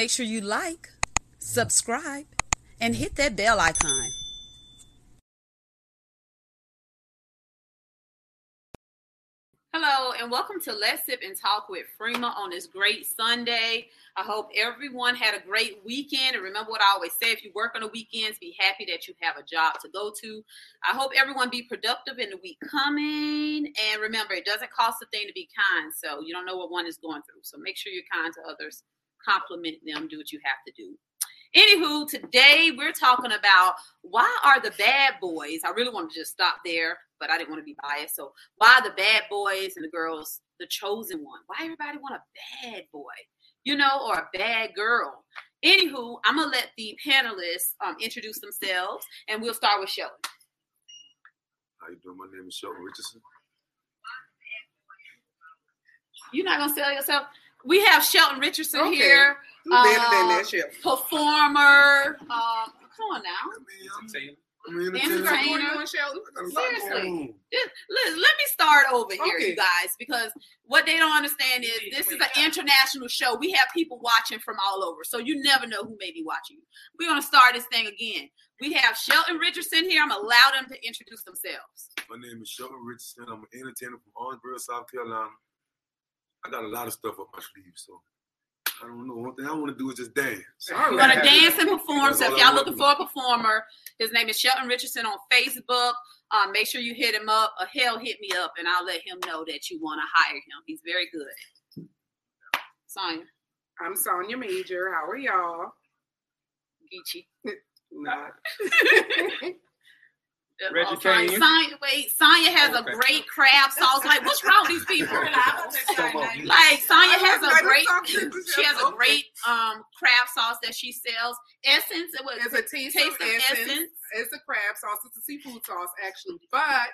Make sure you like, subscribe, and hit that bell icon. Hello, and welcome to Let's Sip and Talk with Freema on this great Sunday. I hope everyone had a great weekend. And remember what I always say if you work on the weekends, be happy that you have a job to go to. I hope everyone be productive in the week coming. And remember, it doesn't cost a thing to be kind. So you don't know what one is going through. So make sure you're kind to others, compliment them, do what you have to do. Anywho, today we're talking about why are the bad boys? I really want to just stop there, but I didn't want to be biased. So why the bad boys and the girls the chosen one? Why everybody want a bad boy, you know, or a bad girl? Anywho, I'm gonna let the panelists um, introduce themselves, and we'll start with Shelton. How you doing? My name is Shelton Richardson. You're not gonna sell yourself. We have Shelton Richardson Okay. here, You better Uh, that performer. Um, come on now. I mean, I'm, I'm an Entertainer. entertainer. You doing, Shelton? I got a lot Seriously. Just- let, let me start over here, Okay. you guys, because what they don't understand is this is an international show. We have people watching from all over, so you never know who may be watching. We're gonna start this thing again. We have Shelton Richardson here. I'm gonna allow them to introduce themselves. My name is Shelton Richardson. I'm an entertainer from Orangeburg, South Carolina. I got a lot of stuff up my sleeve, so I don't know. One thing I want to do is just dance. All We're gonna dance and perform. So if y'all looking looking for a performer, his name is Shelton Richardson on Facebook. Um, make sure you hit him up. Or hell, hit me up, and I'll let him know that you want to hire him. He's very good. Sonya, I'm Sonia Major. How are y'all? Geechee. Not. Reggie Oh, Sonya, Kane. Sonya, wait, Sonya has a Okay. great crab sauce. Like, what's wrong with these people? Some of you. Like Sonya has a great, she has a great um crab sauce that she sells. Essence, it was It's a taste, taste of essence. essence. It's a crab sauce. It's a seafood sauce, actually. But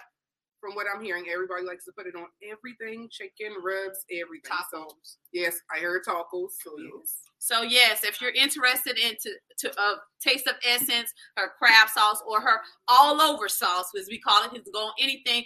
from what I'm hearing, everybody likes to put it on everything: chicken, ribs, everything. So yes, I heard tacos. So yes. So yes, if you're interested in to, to uh, taste of essence, her crab sauce or her all over sauce, as we call it, it's going anything.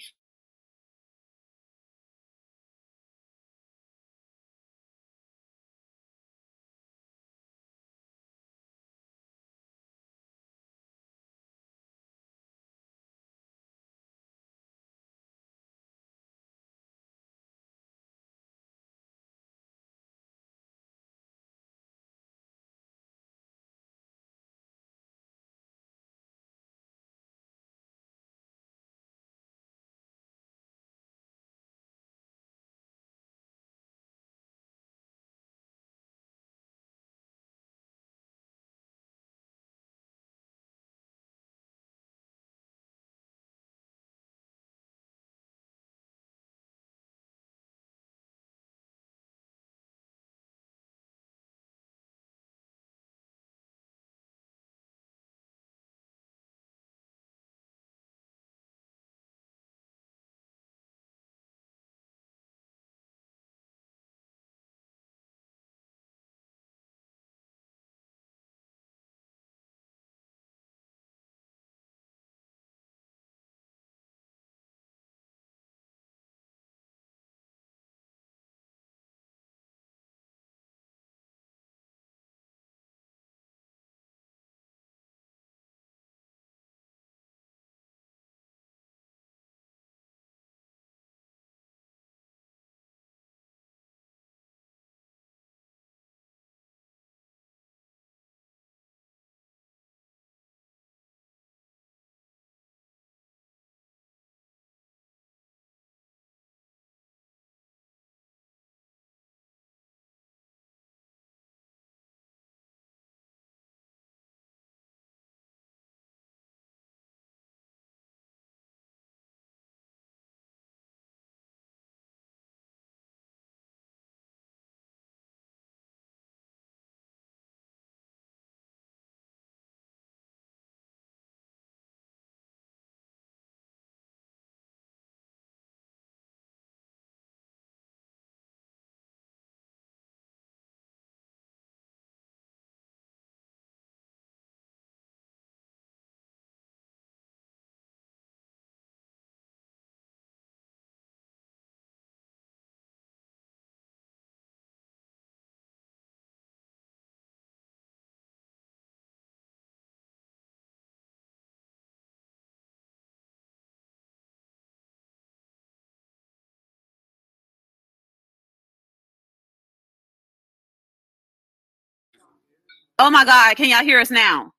Oh my God, can y'all hear us now?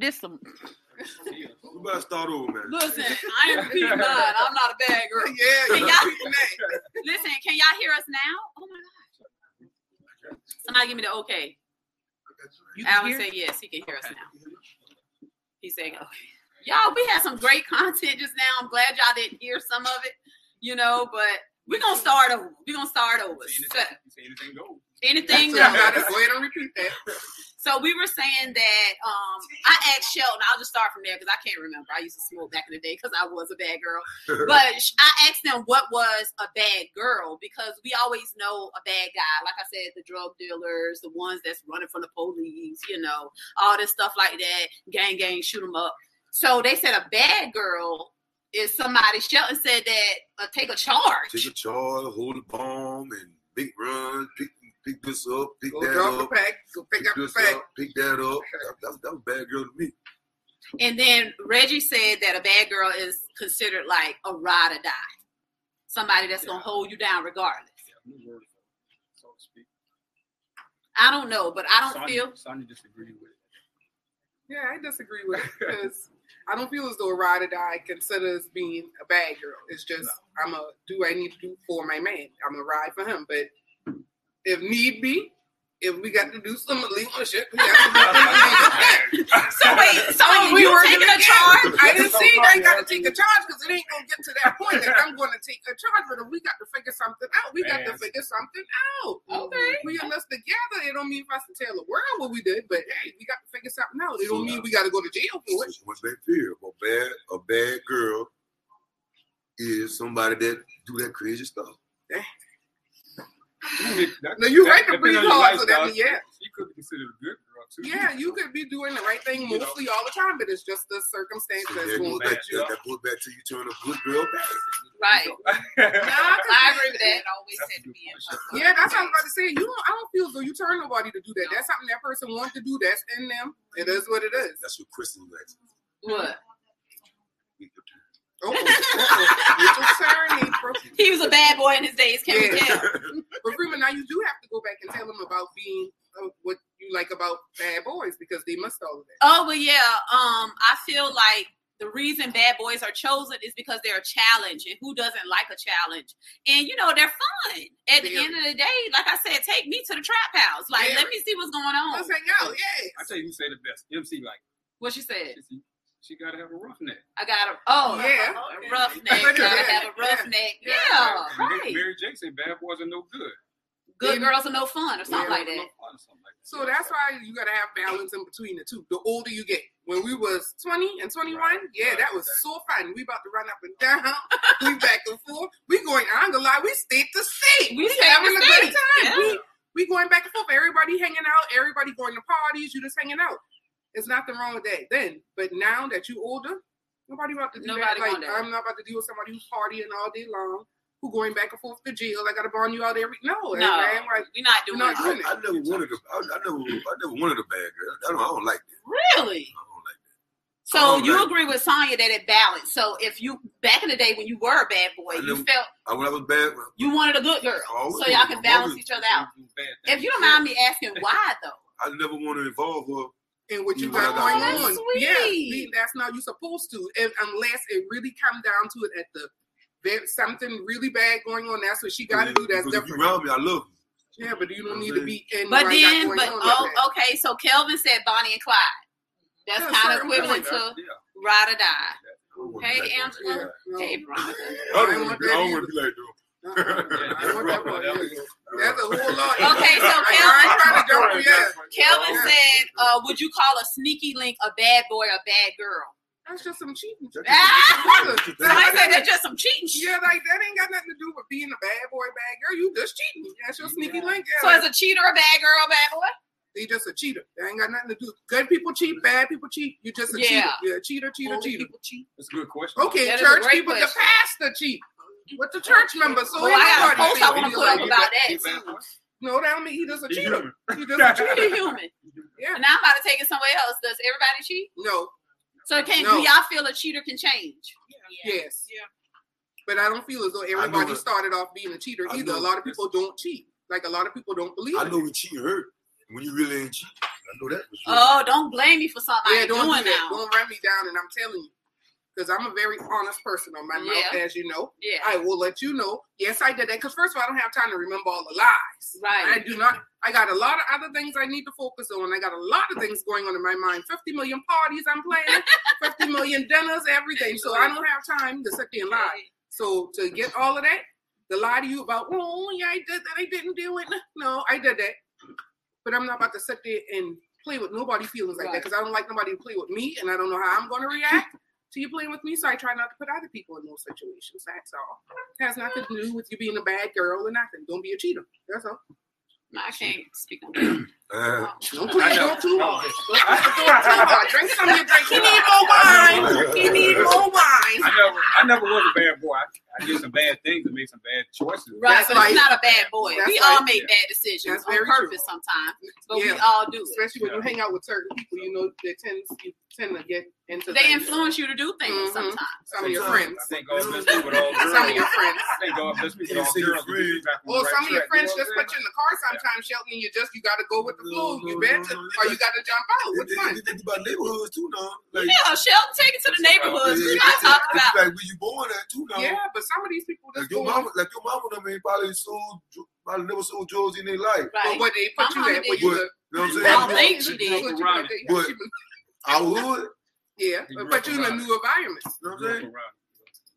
This some We better start over, man. listen, I ain't repeating mine. I'm not a bad girl. Yeah, Can you y'all- Listen, can y'all hear us now? Oh my God. Somebody give me the okay. You can Alan hear? said yes, he can hear us now. He said okay. Y'all, we had some great content just now. I'm glad y'all didn't hear some of it, you know, but we're gonna start over. We're gonna start over. So, anything goes. Anything So you goes. gotta go ahead and repeat that. So we were saying that um I asked Shelton, I'll just start from there because I can't remember. I used to smoke back in the day because I was a bad girl. But I asked them what was a bad girl because we always know a bad guy. Like I said, the drug dealers, the ones that's running from the police, you know, all this stuff like that, gang gang, shoot them up. So they said a bad girl is somebody. Shelton said that uh, take a charge. Take a charge, hold a bomb, and big run, pick pick this up, pick Go that up, pack. Go pick up the this pack. up, pick that up. That, that, that was a bad girl to me. And then Reggie said that a bad girl is considered like a ride or die. Somebody that's gonna hold you down regardless. New word, so to speak. I don't know, but I don't Sonya- feel Sonya disagreed with it. Yeah, I disagree with it because I don't feel as though a ride or die considers being a bad girl. It's just I'm a do what I need to do for my man. I'm a ride for him. But if need be, if we got to do some illegal shit, we have to do some so wait, so Oh, you we were taking a charge? I didn't say I ain't got to take a charge because it ain't gonna get to that point that I'm going to take a charge. But if we got to figure something out, we got to figure something out. Okay. We in this together. It don't mean for us to tell the world what we did, but hey, we got to figure something out. It don't mean we got to go to jail for it. What's that fear? A bad a bad girl is somebody that do that crazy stuff. That- No, you that- right to breathe depending on your hard, so that lifestyle, means yeah. She could be considered a good girl too. Yeah, you could be doing the right thing You know. mostly all the time, but it's just the circumstance So that's that, going goes back. back, that, that goes back to you turn a good girl bad. Right. Nah, I agree with that. Always said to good me. Yeah, that's what I'm about to say. You, don't, I don't feel as though you turn nobody to do that. That's something that person wants to do. That's in them. It is what it is. That's what Kristen likes. What? Oh, oh. Little serenade, bro. He was a bad boy in his days. Can we Yeah. tell? But Freema, now you do have to go back and tell him about being uh, what you like about bad boys because they must all of that. Oh, well, yeah. Um, I feel like the reason bad boys are chosen is because they're a challenge, and who doesn't like a challenge? And you know they're fun. At the Yeah. end of the day, like I said, take me to the trap house. Like, Yeah. let me see what's going on. Let's hang out. Yeah. I tell you who say the best. MC Lyte What she said? she, she gotta have a rough neck. I got a oh, oh Yeah. a roughneck. Yeah. Gotta have a Yeah. roughneck. Yeah. Yeah, Mary- right. Mary J said bad boys are no good. Good Yeah. girls are no fun or something like that. No fun or something like that. So that's why you gotta have balance in between the two. The older you get. When we was 20 and 21, Right. yeah, Right. that was so fun. We about to run up and down. we back and forth. We going, I'm gonna lie, we state to state. We We, having to a good time. Yeah. We we going back and forth. Everybody hanging out, everybody going to parties, you just hanging out. There's nothing wrong with that then. But now that you older, nobody about to do Nobody that. Like that. I'm not about to deal with somebody who's partying all day long, who going back and forth to jail. I gotta bond you out every no, No, man. Like we're not doing We're not that. I, it. I never wanted a, I, I never, I never wanted a bad girl. I don't, I don't like that. Really? I don't like that. So you right. agree with Sonya that it balanced. So if you back in the day when you were a bad boy, I you never- felt. I, when I was bad, you wanted a good girl, so y'all wanted- can balance always- each other out. If you don't mind me asking, why though? I never want to involve her. And what you You got got going that. on. Sweet. Yeah, that's not you supposed to. If, unless it really come down to it at the there's something really bad going on. That's what she got to do. That's Because if you different. around me, I love you. Yeah, but you don't need to be in. But what I got then, going but on oh, like oh, okay. So Kelvin said Bonnie and Clyde. That's Yeah, kind of equivalent to Yeah. ride or die. I Hey, be like that. Angela. Yeah. Hey, Veronica. I I don't want want to be, I don't either. want to be like that. I want that part. That's a whole lot. Okay, so I, I Kelvin- ain't trying to jump you. Yeah, Kelvin said, uh, "Would you call a sneaky link a bad boy or a bad girl?" that's just some cheating. Ah! That's So I just- said that's just some cheating shit. Yeah, like that ain't got nothing to do with being a bad boy, bad girl. You just cheating. That's your sneaky link. Yeah, So like, is a cheater a bad girl, a bad boy? they just a cheater. They ain't got nothing to do. Good people cheat, bad people cheat. You just a Yeah. cheater. Yeah, cheater, cheater, Only cheater. people cheat. That's a good question. Okay, That is a church great people, the pastor cheat. What the church member? So Well, I got a everybody post I wanna put up about that, too. No, that don't mean he doesn't cheat. cheater. human. He just a Cheater cheater. human. Yeah. And now I'm about to take it somewhere else. Does everybody cheat? No. So can No. do y'all feel a cheater can change? Yes. Yeah. But I don't feel as though everybody started off being a cheater I either. A lot of people don't cheat. Like a lot of people don't believe I know what cheating hurt. when you really ain't cheat. I know that for sure. Oh, don't blame me for something I Yeah, ain't don't doing do that. now. Don't run me down, and I'm telling you, because I'm a very honest person on my mouth, Yeah. as you know. Yeah. I will let you know. Yes, I did that. Because first of all, I don't have time to remember all the lies. Right. I do not. I got a lot of other things I need to focus on. I got a lot of things going on in my mind. Fifty million parties I'm planning. Fifty million dinners, everything. So I don't have time to sit there and lie. So to get all of that, to lie to you about, oh yeah, I did that, I didn't do it. No, I did that. But I'm not about to sit there and play with nobody feelings like that because I don't like nobody to play with me, and I don't know how I'm going to react to you playing with me. So I try not to put other people in those situations. That's all. It has nothing to do with you being a bad girl or nothing. Don't be a cheater. That's all. I can't speak on that. Uh, Don't play I it know. go too hard. Don't play it too hard. Drink some of your drink. He need more wine. He need more wine. I never, I never was a bad boy. I, I did some bad things and made some bad choices. Right, That's but right. it's not a bad boy. That's we all make bad decisions That's on purpose true. sometimes, but we all do it. Especially when you hang out with certain people, you know they tend you tend to get into. They things. influence you to do things Mhm. sometimes. some of your friends. I think God bless me with all girls. Some of your friends. I think God bless me with all your girls. to get me back on the Or right some of your friends just put you in the car sometimes, Shelton, and you just you got to go with the flow. You bet, No, no, no. or you got to jump out. It, Which it, one? it, it's about neighborhoods too now. Like, Yeah, Shelton, take it to the neighborhoods. yeah, We're it- not it- talking about. like where you born at too now. Yeah, but some of these people Like your go mama, like your mama, them ain't probably sold, probably never sold drugs in their life. But Right. what they put you mama at? Where you But- You know what I'm saying? don't think she did. Put you right there. Yeah, But- I would. Yeah, but grew put up you in a new environment. You know what I'm saying? around.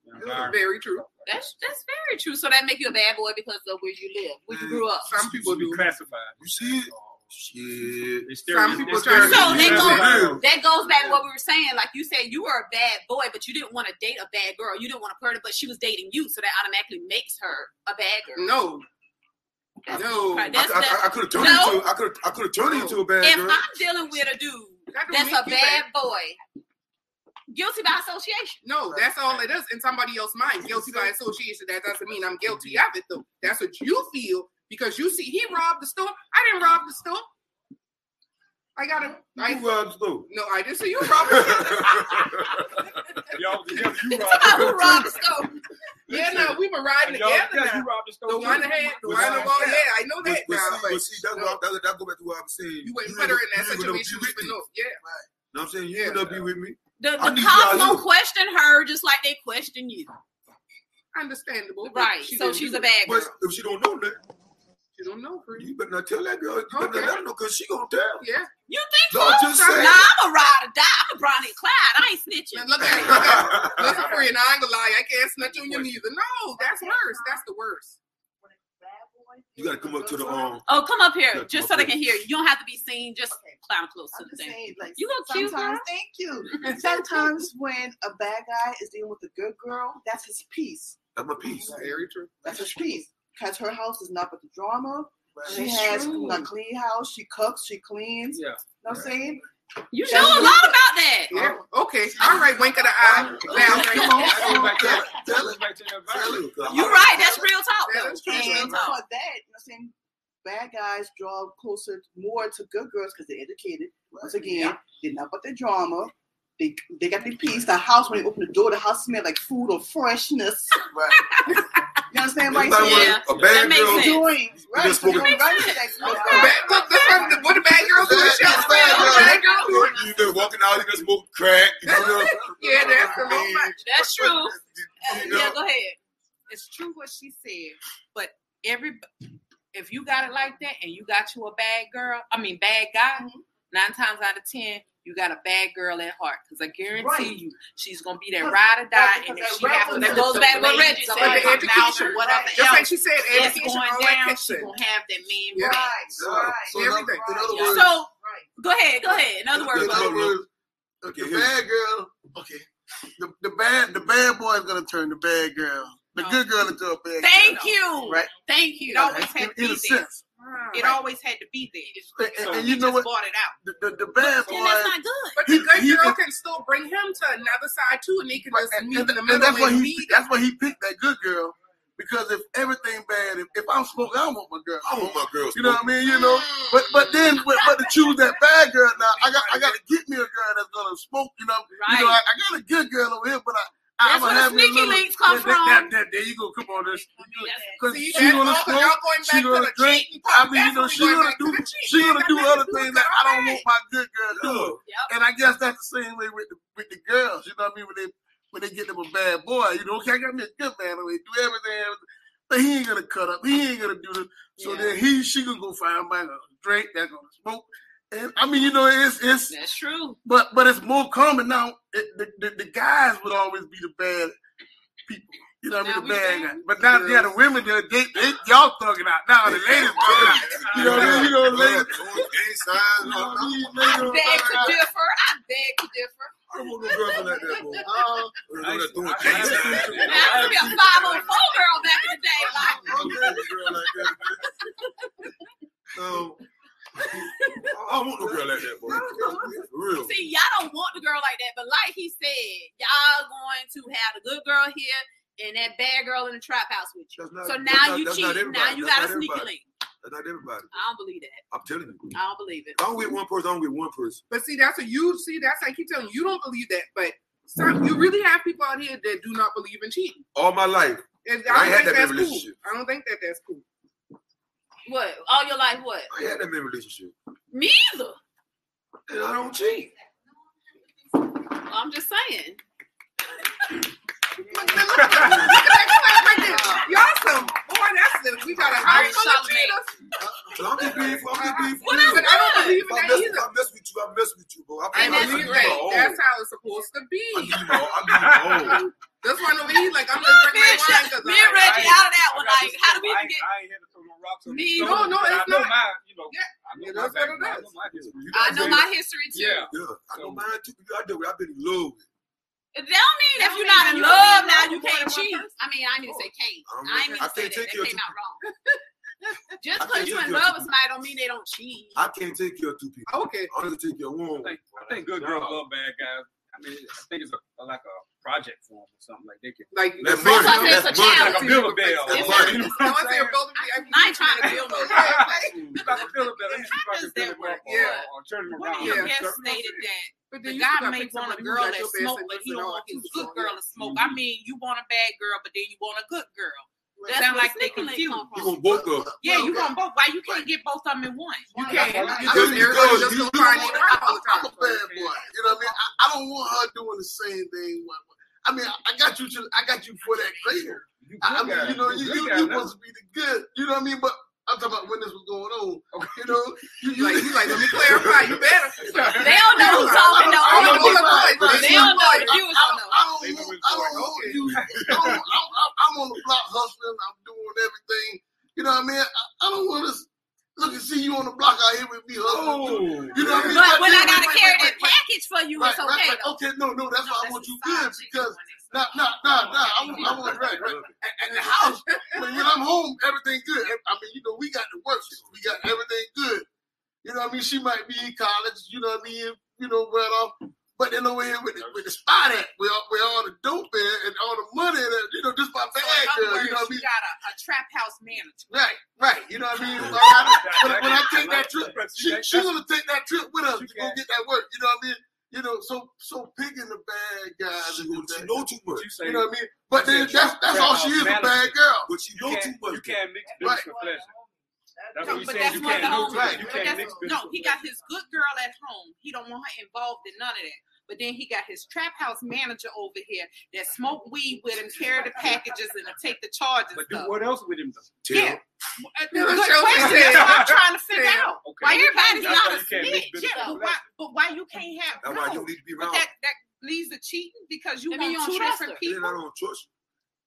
You know, Yeah. environment. Very true. That's that's very true. So that make you a bad boy because of where you live, where you mm. grew up. Some people To be do. classified. You see it? Shit. It's Some people it's try to- stereo- So they That's. That goes back to what we were saying. Like you said, you were a bad boy, but you didn't want to date a bad girl. You didn't want to put flirt, but she was dating you, so that automatically makes her a bad girl. No, That's no. right. I, That's, I, that's, I, could have turned No. you to I could I could have turned you into a bad if girl. If I'm dealing with a dude that's a you bad boy, guilty by association. No, that's all it is in somebody else's mind. Guilty by association. That doesn't mean I'm guilty of it, though. That's what you feel because you see he robbed the store. I didn't rob the store. I got to I robbed the store. no, I didn't see you rob it. Y'all together, you Somebody who robbed robbed the store. yeah, no, we were riding Y'all together. together, now. you robbed the store. The one too. that had the But one see- on the wall. Yeah, I know that but now. see, But but see, that's no, what, that, that go back to what I'm saying. you wouldn't You put her in that you situation. be She with would know. Yeah. You know what I'm saying? You Yeah. end up be with me. The, the cops don't question her just like they question you. Understandable. Right. she So she's a bad girl. But if she don't know that, She don't know, Free. you better not tell that girl. You better Okay. not let her know because she gonna tell. Yeah. You think No, so? just Nah. I'm a ride or die. I'm a Bonnie and Clyde. I ain't snitching. Now, look at it. Look at it. Listen, Free, and I ain't gonna lie. I can't snitch on you neither. No, that's worse. That's the worst. You gotta come up to the um. Oh, come up here Yeah, just so they can hear you. You don't have to be seen. Just Okay. clown close to I'm the thing. saying, like, You look cute, girl. thank you. Sometimes when a bad guy is dealing with a good girl, that's his peace. That's my piece. Very true. That's his peace. Because her house is not but the drama. She That's has true. a clean house. She cooks. She cleans. Yeah. You know what I'm saying? You That's know a what- lot about that. Yeah. Okay. All right. Wink of the eye. Now, Come on. That goes back to Tell- that goes back to the environment. You right. That's real talk. That though. is true. That's real And talk. for that, you know what I'm saying? Bad guys draw closer more to good girls because they're educated. Once again, they're not but the drama. They, they got the peace. The house, when they open the door, the house smell like food or freshness. Right. You understand what I'm Everybody saying? Yeah. a bad That makes girl. Doing right. just So spoke- right that Makes good sense. girl. Bad, look, this what the bad girls do? Bad girl, up. What the bad girls do? You been walking out, you just smoke crack. You know, Yeah, that's the whole much. That's true. You know, Yeah, go ahead. it's true what she said, but every if you got it like that and you got you a bad girl, I mean bad guy, Mhm. Nine times out of ten, you got a bad girl at heart. Because I guarantee Right. you, she's gonna be that ride or die, right, and if she has to That goes back to what blades Reggie up said. in her Education, mouth whatever right. Just like she said, is education, going all that down, kicks she in. gonna have that mean Yeah. Right, So, right. so in Everything. in words, So Right. go ahead, go ahead. In other words, in other words, The okay, here- bad girl, okay. The, the bad the bad boy is gonna turn the bad girl. The No. good girl into a bad thank girl. you. Right. Thank you. It always In, had to in be a there. It always had to be there. And, and- So and you he know just what? bought it out. The, the, the bad Then that's not good. But the He- good he girl can- can still bring him to another side too, and they can just and, meet in the and middle that's why he that's why he picked that good girl. Because if everything bad, if, if I'm smoking, I want my girl. I want my girl. You know what I mean? You know, but but then but, but to choose that bad girl now, I got I got to get me a girl that's gonna smoke. You know, Right. you know, I, I got a good girl over here, but I That's I'ma where the have me a sneaky little- links come that- that- that- from. that- there you go. Come on, this. Cause she gonna smoke. She gonna drink. I mean, you know, she going gonna do. She gonna do other things that I don't want my good girl to do. And I guess that's the same way with the with the girls. You know what I mean? When they when they get them a bad boy, you know, okay, I got me a good man. We do everything, but he ain't gonna cut up. He ain't gonna do this. So Yeah. then he she gonna go find my drink. That's gonna smoke. And I mean, you know, it's it's That's true. but but it's more common now. It, the, the the guys would always be the bad people. You know what I mean? The bad bad. guys. But now, yeah, the women, they, they, they y'all thugging out. Now the ladies thugging out. You know what I mean? You know, ladies. Gang signs. You no, know, no. these I ladies are beg to differ. I beg to differ. I don't want no girlfriend like that, boy. Uh, You know, that's doing gang signs. I used to be a 504 girl back in the day. Like, I don't want no girl like that. No. I don't want no girl like that, boy. Real. see, y'all don't want the girl like that, but like he said, y'all going to have the good girl here and that bad girl in the trap house with you. Not- so now not- you that's not cheating. Now you That's got a not sneaky link. That's not everybody. I don't believe that. I'm telling you. I don't believe it. If I'm with one person, I'm with one person. But see, that's what you see. That's I keep telling you, you don't believe that, but some you really have people out here that do not believe in cheating. All my life. And I I ain't had that that's cool. relationships. I don't think that that's cool. What? All your life, what? I had that many relationships. Me either. And I don't cheat. I'm just saying. Y'all some boy, that's the we got a Alright, house Charlamagne. I'm just being, I'm just being What real. I don't believe in that mess, either. I mess with you, I mess with you, bro. I, I And that's I give you believe my that. all. That's how it's supposed to I be. give you my. I give you my all. That's why nobody eat like I'm just drinking my wine because Me and Reggie out of that one. Like, how do we I ain't- forget? I ain't here to throw no rocks on Me, the no, no, it's I know not. my, you know, Yeah. I know Yeah, my that's what it background, I know my history. You I know my history too. Yeah. Yeah, I know mine too. I do. I've been in love. with. It don't mean if you're not in love now you can't cheat. I mean, I didn't oh, say can't. I don't I ain't mean I to say can't that. take That care of came two- out wrong. Just because you take in love two with somebody don't mean they don't cheat. I can't take care of two people. Okay. I only take care of one. I think, I think good girls love bad guys. I mean, I think it's a, like a project for them or something like they can. Like That's the money. That's why That's money. Like a build a bell. That's It's money. You know No I'm said saying? a VIP. I ain't trying to build no It's like a build a bell. It's How like a does build that a work? bell Yeah. or, or turn them One of your Yeah. guests stated that But the then you guy may want a girl that smoke, but he don't want too things good girl to smoke. I mean, you want a bad girl, but then you want a good girl. That's Sound like the they sneaky link confused. come You from. want both of them. Yeah, you Okay. want both. Why you can't get both of them in one? You can't. I- You I- just, Just everybody just you- gonna find I'm it right I'm a bad boy. You know what I mean? I, I don't want her doing the same thing. I mean, I, I got you. I got you for that cradle. You I, I mean, you know, You you, good you, guys you now. supposed to be the good. You know what I mean? But I'm talking about when this was going on. You know, you, you Like you like, let me clarify. You better. They don't know who's talking though. I don't know Right, why, right, but right. They don't know. I- I, don't. I don't They know want, it's I don't going. want you. I don't, I'm, I'm, I'm on the block hustling. I'm doing everything. You know what I mean? I, I don't want to look and see you on the block out here with me hustling. Oh, You know what I mean? But when I gotta wait, carry wait, that wait, wait. package for you, Right, it's okay right. Okay, no, no, that's why I want you good because No, no, no, no, no. I want, I want right, right. At, at the house, when, when I'm home, everything good. I mean, you know, we got the work. We got everything good. You know what I mean? She might be in college. You know what I mean? You know, well off. But then over here with the, with the spot at, where, all- where all the dope at and all the money that, you know, just my So bag in girl. words, You know what I mean? got a, a trap house manager. Right, right. You know what I mean? When I, when, I- when I take that trip, she, she gonna take that trip with us to go get that work. You know what I mean? You know, so so picking the bad guys She, and know- she know too much. you say you know what I mean? But then that's that's all she is, a bad girl. But she you know can't, too much. you can't mix business with pleasure. That's No, what you but saying. that's You what can't the do whole. right. You can't mix business no, he got his good girl at home. He don't want her involved in none of that. But then he got his trap house manager over here that smoke weed with him, carry the packages, and take the charges. But do stuff. what else with him? though? Yeah. Her. Good show question. that. That's what I'm trying to figure Yeah. out. Okay. Why you Everybody's can't- That's not a you can't mix snitch. Yeah, but why, but why you can't have That's no? why you need to be But that that leads to cheating because you That want you two don't different her. And then I people. don't trust you.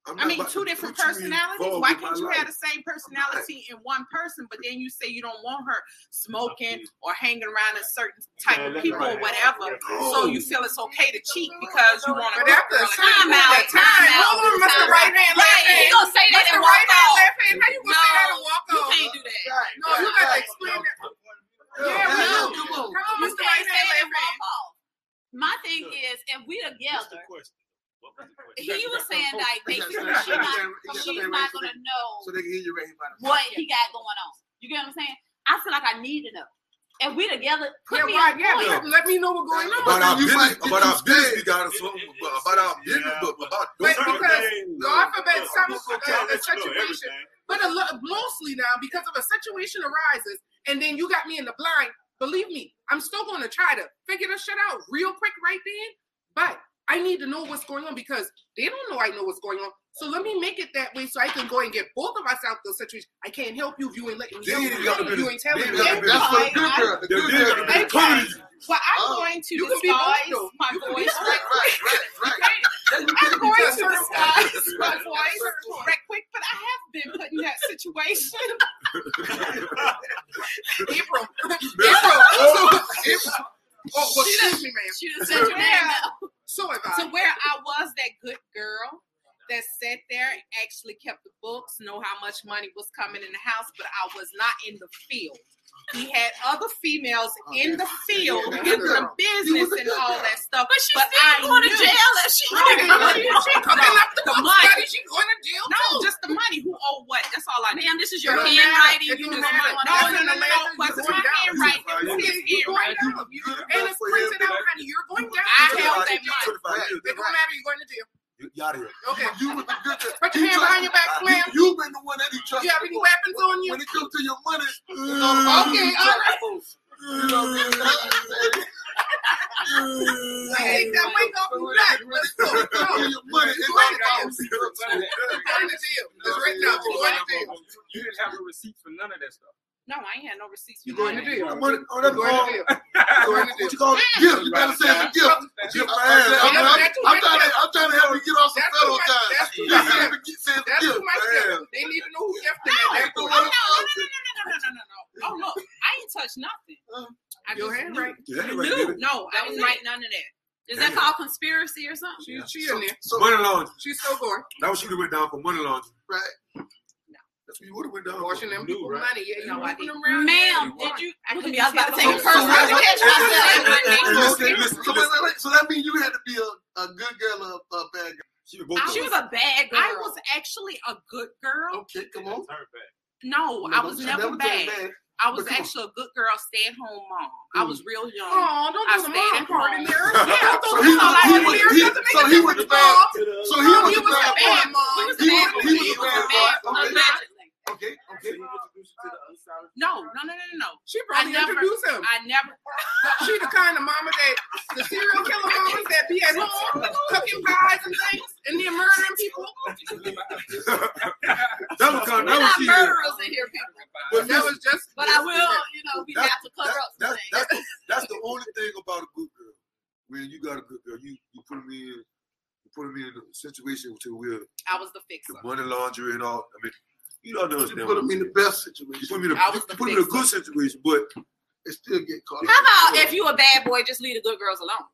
I'm I not mean, two different personalities. Why can't you life. have the same personality in one person, but then you say you don't want her smoking or hanging around a certain type of people or whatever? So you feel it's okay to cheat because you want to. But after a certain Time amount out, of time time, out, hold on, Mr. Right. Hand, Right, Left he Hand. gonna say that Mr. and Right walk Hand, off. Left Hand. How you gonna say that and No, walk you off? can't do that. Right, No, you gotta explain that. Yeah, Yeah, yeah, we do. come on. Come on, You Mr. can't Right say Hand, Left Hand. My thing is, if we together, he was saying like You gotta basically stand- she's you not, gotta stand- you gotta she's not gonna they- know So they can hear you right about it. what he got going on. You get what I'm saying? I feel like I need to know. and we together. Put Yeah, me right, on yeah, let, let me know what's going on. About our You business, might about our you business, we got to something about our business, Yeah. but about But Certain because things, God forbid some a let you know situation, but a lo- mostly now because of a situation arises, and then you got me in the blind. Believe me, I'm still going to try to figure this shit out real quick right then. But I need to know what's going on because they don't know I know what's going on. So let me make it that way so I can go and get both of us out of the situation. I can't help you if you ain't letting me help you. be You ain't telling me. ain't got to be That's the- for the good girl. The good girl. to be Okay. Well, I'm Oh, going to you disguise my You can be voice right Right, right, right. I'm going to disguise my voice right quick, but I have been put in that situation. April. April. April. Oh, well, excuse me, ma'am. She said your name out. So to I. where I was that good girl that sat there, actually kept the books, know how much money was coming in the house, but I was not in the field. He had other females in the field, Yeah, in the business, and all that stuff. But she's But still I going to knew- jail if she She coming up the, The book money. study, She going to jail No, too. just the money. Who owe what? That's all I need. Ma'am, this is your It don't handwriting. matter. It You don't know matter. what No, I'm no, no, no, no. You're Wasn't going my down. handwriting. It You're his You're going handwriting. down. You good And it's printed out, honey. You're going Okay, all right. Ain't that wake up from black? Let's go. Your money is on the house. Burn the deal. It's written out. Burn the deal. You didn't have a receipt for none of that stuff. No, I ain't had no receipts. You going to deal? Oh, that's went down for money laundering. right. That's what you would have went down. Washing them for. people right? money. Yeah, you No, I didn't. them. Ma'am, did you? I Look couldn't. I was about to tell take the the first So to catch myself. and- and- and Listen, listen, listen, So wait, wait, wait. So that means you had to be a, a good girl or a, a bad girl. She was both I She was a bad girl. I was actually a good girl. Okay, come on. Turn back. No, no I was never, never bad. bad. I was actually a good girl, stay at home mom. Mm. I was real young. Oh, don't do the mom part in there. So he was, the bad. So he was, the bad mom. He was the bad mom. He was a bad mom. Okay. Okay, So okay. he introduced you to the other side. of- No, no, no, no, no, no. She probably I never- introduced him. I never. She the kind of mama that the serial killer mamas that be at home cooking pies and things and then murdering people. That was kind of, We're that was not murderers in here, people. But That was just. But I will, you know, we That- have to cover that- up some that- things. that's, the, that's the only thing about a good girl. When you got a good girl, you you put them in, you put them in a situation to where I was the fixer. the money laundry and all. I mean, you don't You put what him in the best situation. put me in a, I the put me in a fixer. good situation, but They still get caught. How about if you a bad boy, just leave the good girls alone?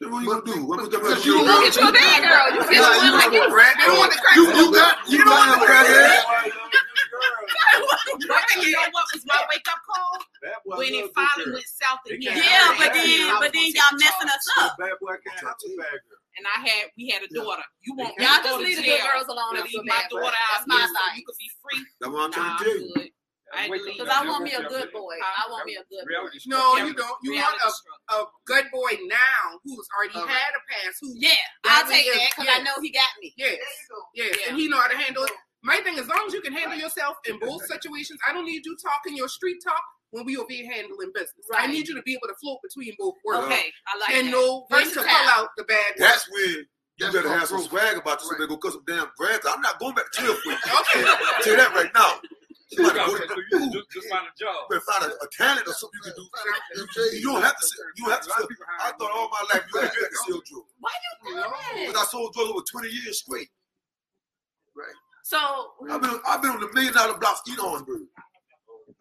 then what you gonna do? What But- you gonna but do? you- Go get you a bad girl. You get Yeah, one like you. Brad, they don't want to crack You, you got you You don't got want him to crackhead. But you know what was my wake up call? When it finally went south again. Yeah, but then, but then y'all messing us up. Bad boy can't have a bad girl. And I had, we had a daughter. You want me Y'all just to leave the good jail? girls alone and Leave leave my bad daughter out That's my here so thing. you could be free. That's what I'm trying I'm to do. you. I Wake Because I want me a good boy. I want me a good boy. No, you don't. You want a, a good boy now who's already All right. had a past. Who Yeah, I'll take is- that because yeah. I know he got me. yes, yes, Yeah. and he know how to handle it. My thing, as long as you can handle yourself in both situations, I don't need you talking your street talk when we over here handling business. I need you to be able to float between both worlds Okay, I like and that. know when to Versatile. pull out the bad. boy. That's when you That's better have some growth. swag about you. Somebody go cut some damn grass. I'm not going back to jail for you. Okay. I'll tell that right now. You Okay, better go so to you just, just find a job. you better find a, a talent or something you can do. You don't have to. sell- You don't have to. A Sell. I thought all my life you had to sell drugs. Why you No. doing Because I sold drugs over 20 years straight. Right. So I've been I've been on the million dollar blocks eating Orangeburg.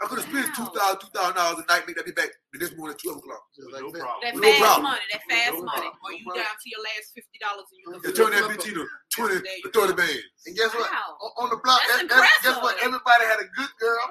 I could have spent Wow. two thousand, two thousand dollars a night, make that be back the next morning at twelve o'clock. Just No that. problem. that No fast problem. money, that fast No money. Or you down to your last fifty dollars and you And turn that bitch into twenty to thirty bands. And guess what? Wow. On, on the block, That's that- that- guess what? Everybody had a good girl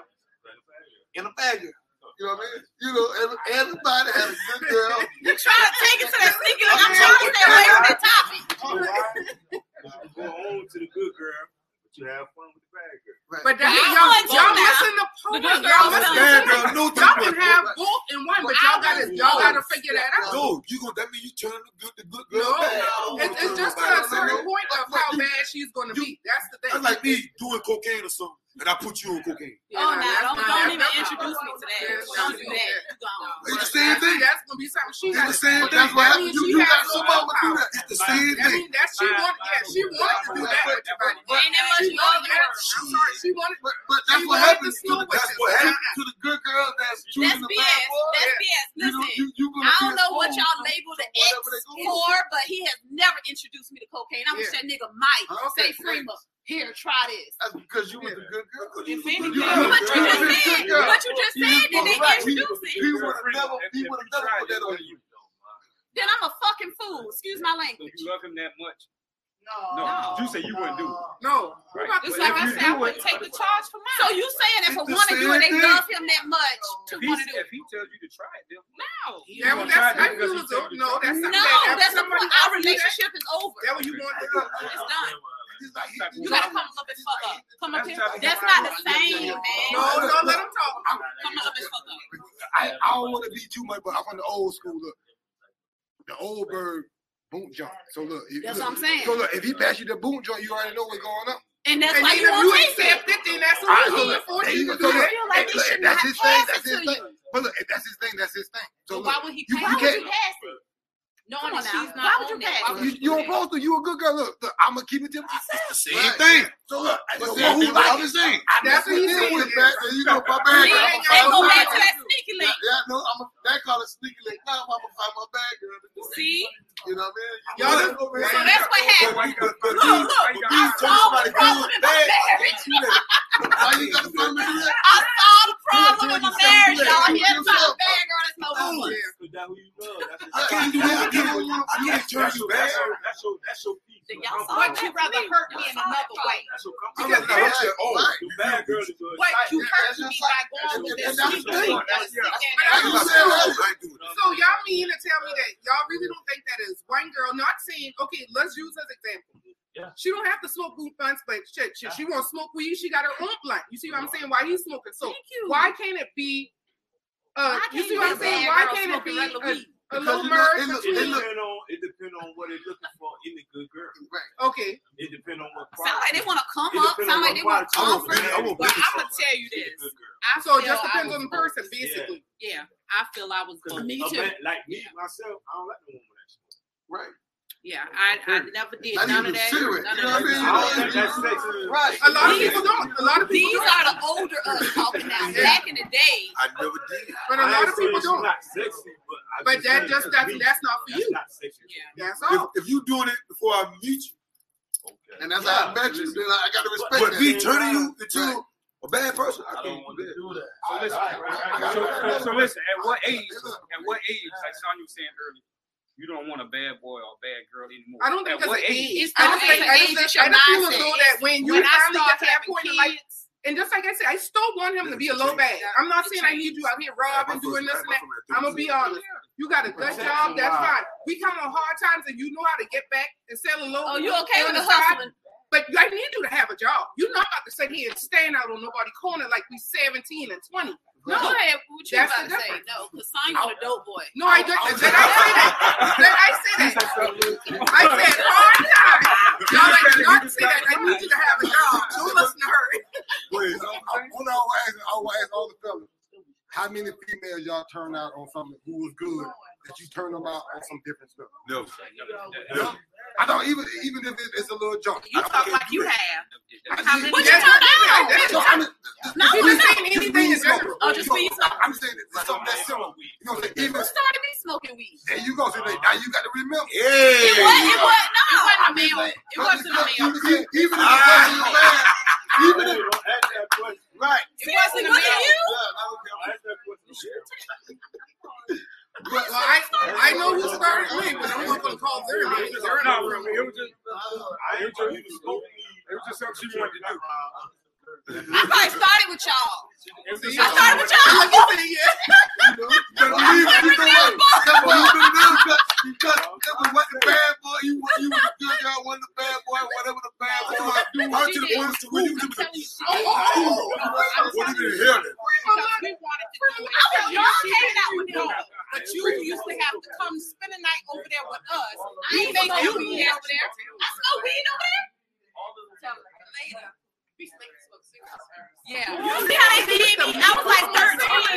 and a bad girl. You know what I mean? You know, every, everybody had a good girl. You try to take it to that sneaky. I'm trying to stay away from that topic. So why? You go on to the good girl, but you have fun with the bad girl. Right. But that, well, y'all, y'all missing the point. Y'all, y'all missing the Y'all can have both in one, but y'all got to y'all got to figure that out. No, you gonna that mean you turn the good the good girl bad. No, it's, it's just to a certain point of how bad she's gonna be. That's the thing. That's like me doing cocaine or something and I put you on cocaine. Oh, no, don't, don't, don't even introduce me to that. Don't do that. Don't. It's the same thing. That's gonna be something she. It's the same thing. That's what happened. You, you got somebody to do that. It's the same thing. I mean, that's she wanted. Yeah, she wanted to do that. Ain't that much love. I'm sorry, she wanted. But but that's what happens. That's what happened to the good girl that's choosing the bad boy. That's BS. Listen, I don't know what y'all label the ex for, but he has never introduced me to cocaine. I wish that nigga Mike say Freema. Here, try this. That's because you was a good girl. If you, anything, you, you, what you just said, girl. what you just said, then they right. introduce he, it. He would have never, he would have never put that on you. Then I'm a fucking fool. Excuse my language. If you love him that much, no, no. You say you wouldn't do it. No. Right. It's like I said, I wouldn't take the charge for mine. So you saying that for one of you and they love him that much to want to do it? If he tells you to try it, then no. Yeah, well, that's how you was. No, that's not. No, that's the point. Our relationship is over. That what you want? It's done. You gotta come a little bit further. Come up here. That's not the same, man. No, no, let him talk. I'm, come a little bit further. I, I don't want to be too much, but I'm on the old school. Look, the old bird boot joint. So look, if, that's look, what I'm saying. So look, if he pass you the boot joint, you already know what's going on. And that's and why you, you ain't said 50, that's what I, look, look, you go. Go. Like and, look, that's his thing. That's his thing. But look, if that's his thing, that's his thing. So, so look, why would he? You, why would he pass it? knowing that she's not Why would you pay? You, you, you supposed to. You a good girl. Look, look I'm gonna keep it to myself. Same right. thing. So look, but so well, who like it? Thing. That's what he did with that. And you know, my bag. Ain't go back to that sneaky link. Yeah, no, I'm a, that call it sneaky link. Now I'm gonna find my bag, girl. See. You know what I mean? Y'all, so that's what happened. Look, look, I saw the problem in my marriage. Why you got the? I saw the problem in my marriage, y'all. Here's my bag, girl. That's my woman. Is that who you love? I can't do that. I can't. Turn you back. That's your. That's your piece. What you rather hurt me in another way? I'm not gonna hurt you. Oh, bad girl. What you hurt me by going with this? So y'all mean to tell me that y'all really don't think that is one girl? Not saying okay. Let's use as example. Yeah. She don't have to smoke weed blunts, but shit, she yeah. she won't smoke weed. She got her own blunt. You see what I'm saying? Why he's smoking? So why can't it be? Uh, you see what I'm saying? Why can't it be? A little you know. It, look, it, depend on, it depend on what they're looking for in a good girl. Right. Okay. It depend on what. Sound like they want to come up. Sound like they want to come first. I'm gonna tell you this. I so it just depends on the person, basically. Yeah. I feel I was. Me too. Like me myself, I don't like the woman that's right. Yeah, I, I never did none of that. Right. A lot of people don't. A lot of people. These don't. are the older us talking now. yeah. Back in the day, I never did. But a I lot of people don't. Not sexy, but, but that just that's, that's not for that's you. Not sexy. Yeah. That's all. If, if you doing it before I meet you, okay. and as yeah. I met you, then I, got to respect. But, but me turning you into. A bad person. I, I don't want to do that. So listen. So, so, listen, at what age? At what age? Like Sonya was saying earlier, you don't want a bad boy or a bad girl anymore. I don't think it's an age. It's I just think, I just, feel though that when you when finally get to that point kids, in life, and just like I said, I still want him to be a low bag. I'm not saying I need you out here robbing, doing this and that. I'm gonna be honest. You got a good job, that's fine. We come on hard times, and you know how to get back and sell a low. Oh, you okay with the hustling? But I need you to have a job. You're not about to sit here and stand out on nobody corner like we 17 and 20. No, Go ahead. What you that's about to difference. say? No, because Sign a dope boy. No, I did. Did I say that? Did I say that? I said hard time. Y'all like y'all say that. I need you to have a job. Don't listen to her. Wait, on I wanna ask all the fellas. How many females y'all turn out on something who was good that you turn them out on some different stuff? No. no. no. I don't even even if it, it's a little joke. You talk like you have. I, what you talking about? No, I'm not saying anything. Oh, just weed smoke. I'm saying it's something that's similar. You know, even started me smoking weed. There you go. So now you got to remember. Yeah. It wasn't. It wasn't. No, it wasn't a meal. It wasn't a meal. Even if it wasn't even if, right. It wasn't a meal. well, I, I know who started me, but I'm not gonna call their name. It was just, it was just something she wanted to do. I probably started with y'all. See, I started with y'all. Like you said, yeah. you know, you you because was what the bad boy. You you were one the bad boy, whatever the bad boy. Do, I just wanted to win. You was the oh. I was hanging out with y'all, but you used to have to come spend a night over there with us. I ain't making you over there. I smoke weed over there. Later. Yeah. You see how they did me? I was like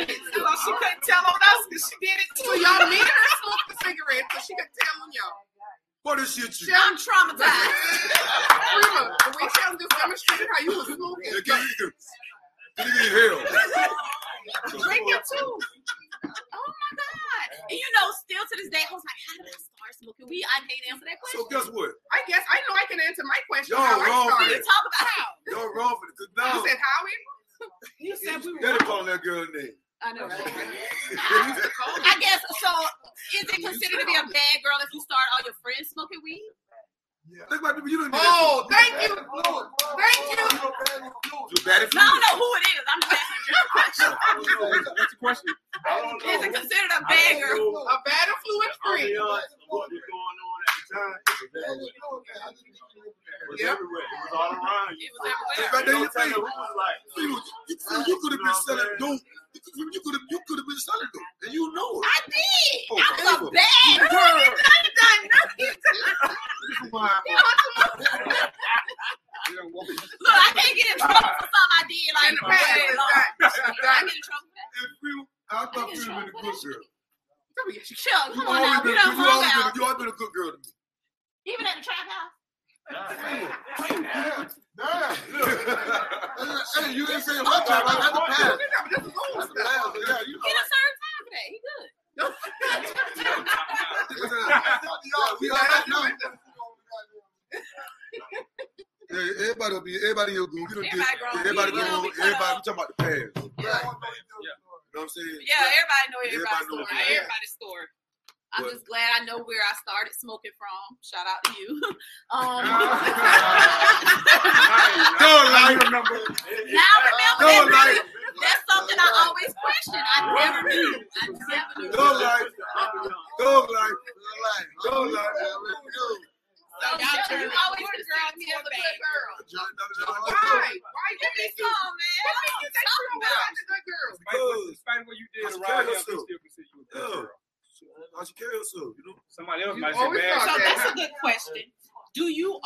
13. So she couldn't tell on us because she did it So y'all made her smoke the cigarette so she could tell on y'all. What is shit you? I'm traumatized. Freema, the way Shelton just demonstrated how you was smoking. Yeah, get it. Get it in hell. Drink it too. Oh my God. And you know, still to this day, I was like, how did I start smoking weed? I can't answer that question. So guess what? I guess I know I can answer my question. Y'all how I wrong for started. that. Talk about how. Y'all wrong for it. Cause You now said Howie? You said we were. Daddy calling that girl name. I know, right? I guess so. Is it considered to be a bad girl if you start all your friends smoking weed? Think about people. You don't even Oh, thank you. Thank you. You bad I don't know who it is. I'm just asking a question. What's the question?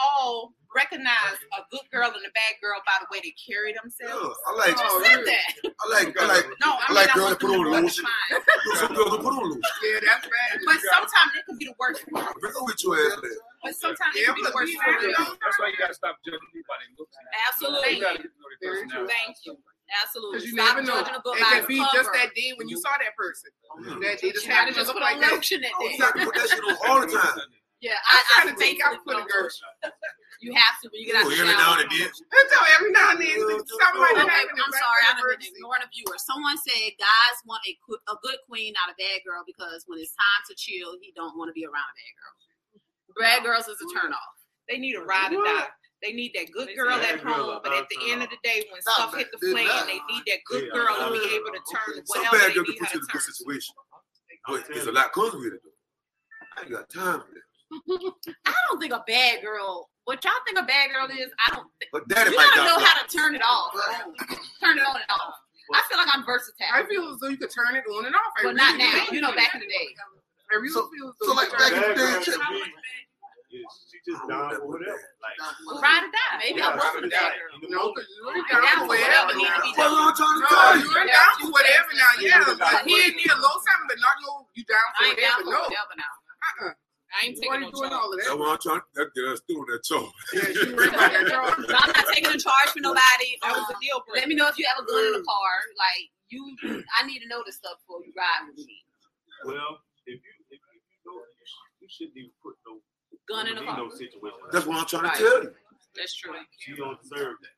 All recognize a good girl and a bad girl by the way they carry Yeah, themselves? I like, Oh, Said really? that. I like, I like. No, I I, like girls that put on want lotion. Some girls will put on lotion. Yeah, that's bad. But sometimes it can be the worst. Bring her with your ass there. But sometimes it Yeah, can be the worst. we for don't them. know. That's why you gotta stop judging people by their looks. Absolutely. You gotta get to know their personality. Thank you. Absolutely. Because you Stop never know. judging a book It by can its be just that day when you saw that person. Mm-hmm. That day just You gotta happened to just look put like on that. lotion that You day. got to put that shit on all the time. Yeah, I'm I, I to take faithfully out put for on the girl. You have to when you get out Oh, the every shower. now and then. Until every now and then, somebody Okay. I'm sorry, I done been ignoring a viewer. Someone said guys want a, a good queen, not a bad girl, because when it's time to chill, he don't want to be around a bad girl. Bad girls is a turn off. They need a ride or die. They need that good girl at home, but at the end of the day, when stuff bad. hit the They're fan, they need that good Yeah. girl to be able to turn Some whatever bad girl can need put you to in a good situation. But there's a lot comes with it. I ain't got time for that. I don't think a bad girl. What y'all think a bad girl is? I don't. Think, But daddy you gotta know got how to turn it off. Turn it on and off. I feel like I'm versatile, I feel as though you could turn it on and off. I but not now. do. You know, back in the day. I really So- feel as so like back in the day, on. she just down or whatever. Like, Ride or die. Maybe I Yeah, wasn't a bad girl. No, moment. because you're Down down for for whatever whatever need to now. be That's what I'm trying to tell you. you're down for whatever now. Yeah, but he ain't need a little something, but not no. You down for I ain't down whatever? No. whatever now. Uh-uh. I ain't Why taking are no you doing charge. all of That's that? what I'm trying. That girl's doing that show. Yeah, you worried about that charge. So I'm not taking a charge for nobody. That was a deal let me know if you have a gun in the car. Like you, I need to know this stuff before you ride with me. Well, if you if you know, you shouldn't even put no Gun in the car. no situation. That's what I'm trying Right. to tell you. That's true. She don't deserve that.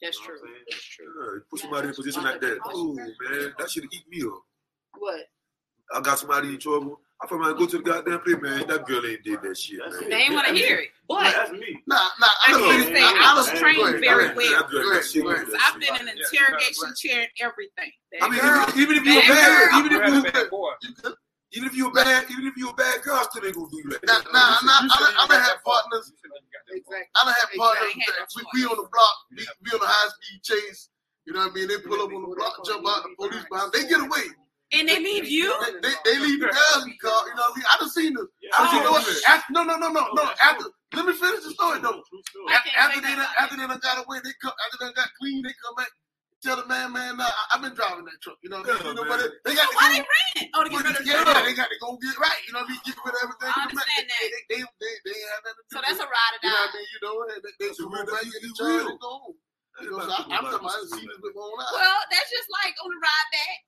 That's You know true. what I'm saying? That's true. Yeah, you put somebody in a position like that. Oh man, that should eat me up. What? I got somebody in trouble. I from go to the goddamn place, man. That girl ain't did that shit, man. They ain't want to hear it. Yeah, But that's me. Nah, nah. I I'm can gonna say I was trained very That well. girl, that shit, Go ahead. that I've been in an interrogation chair and everything. I mean, Girl, even, even if you a bad bad, girl. even if You had you, a bad boy. even if you a bad, even if you a bad girl, I still ain't gonna do you like Nah, that. nah, nah. I shouldn't done- I even done got had partners. You shouldn't even got that far. Exactly. I done had partners we, we on the block, we, we on a high speed chase. You know what I mean? They pull up on the block, jump out, the police behind. They get away. And they leave you. They, they, they leave the girls in. You know what I mean? I done seen this. Yeah, I done Oh. seen no, after, no, no, no, no, no. After, let me finish the story though. True After, can't after they that done, after they done got away, they come after they done got clean, they come back. tell the man, man, nah, I, I've been driving that truck. You know, what I mean? Yeah, you know, man. but they got to Why go, they ran? Oh, to get rid of the yeah, truck. they got to go get right. You know, what I mean? get rid of everything. I in the back. understand that. They, they, they, they, they ain't have nothing to So that's a ride or it. You know what I mean? You know, they, they, they That's should a go back in the real. charge and go home. You know, so I, I'm talking about see this with my own eyes. Well, that's just like on the ride back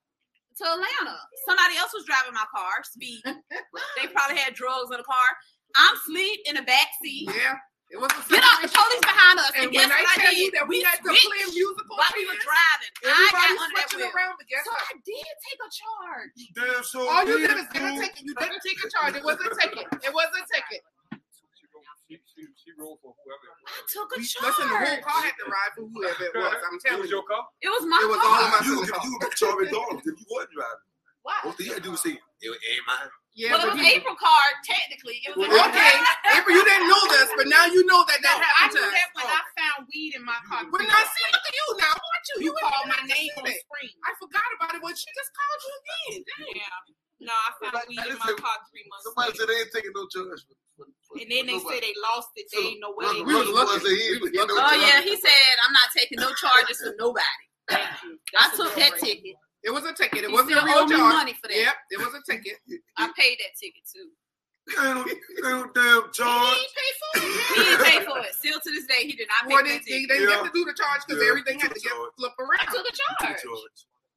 to Atlanta. Somebody else was driving my car, speed. they probably had drugs in the car. I'm asleep in the back seat. Yeah. It was a Get up, the police behind us. And, And guess when I what I tell did? you that we had to switched play musical while we were chairs, driving. I got under that switching wheel. around, but guess So what? I did take a charge. Damn, so All you did, did is get a fool. ticket. You didn't take a charge. It was a ticket. It was a ticket. She, she, she for whoever. it I took a We, charge. listen, the whole car had to ride for whoever it was. I'm It telling was you. your car? It was my It was car. all of my You car. you would get charged dollars if you wasn't driving. Why? What the hell do you say? It ain't mine. Yeah, well, it was you, April card, technically. It was Well, okay, April, you didn't know this, but now you know that No, that I happened knew to us. that when oh. I found weed in my car. Well, now see, look at you now. What you? You You called my name on say the screen. I forgot about it when she just called you again. Yeah. No, I found Like, weed in listen, my car three months Somebody later. said they ain't taking no charge. For, for, for, And then they for say they lost it. They ain't know where they we was Brother looking. boy said he We was no Oh yeah, he said I'm not taking no charges for nobody. Thank you. I That's a took that breaker. ticket. It was a ticket. It He wasn't a real charge. money for that. Yep, it was a ticket. I paid that ticket too. Ain't no, ain't no damn He charge. didn't pay for it. He didn't pay for it. Still to this day, he did not pay Well, for they, that they, ticket. they Yeah. have to do the charge because Yeah, everything had to get charge. flipped I around. took a charge.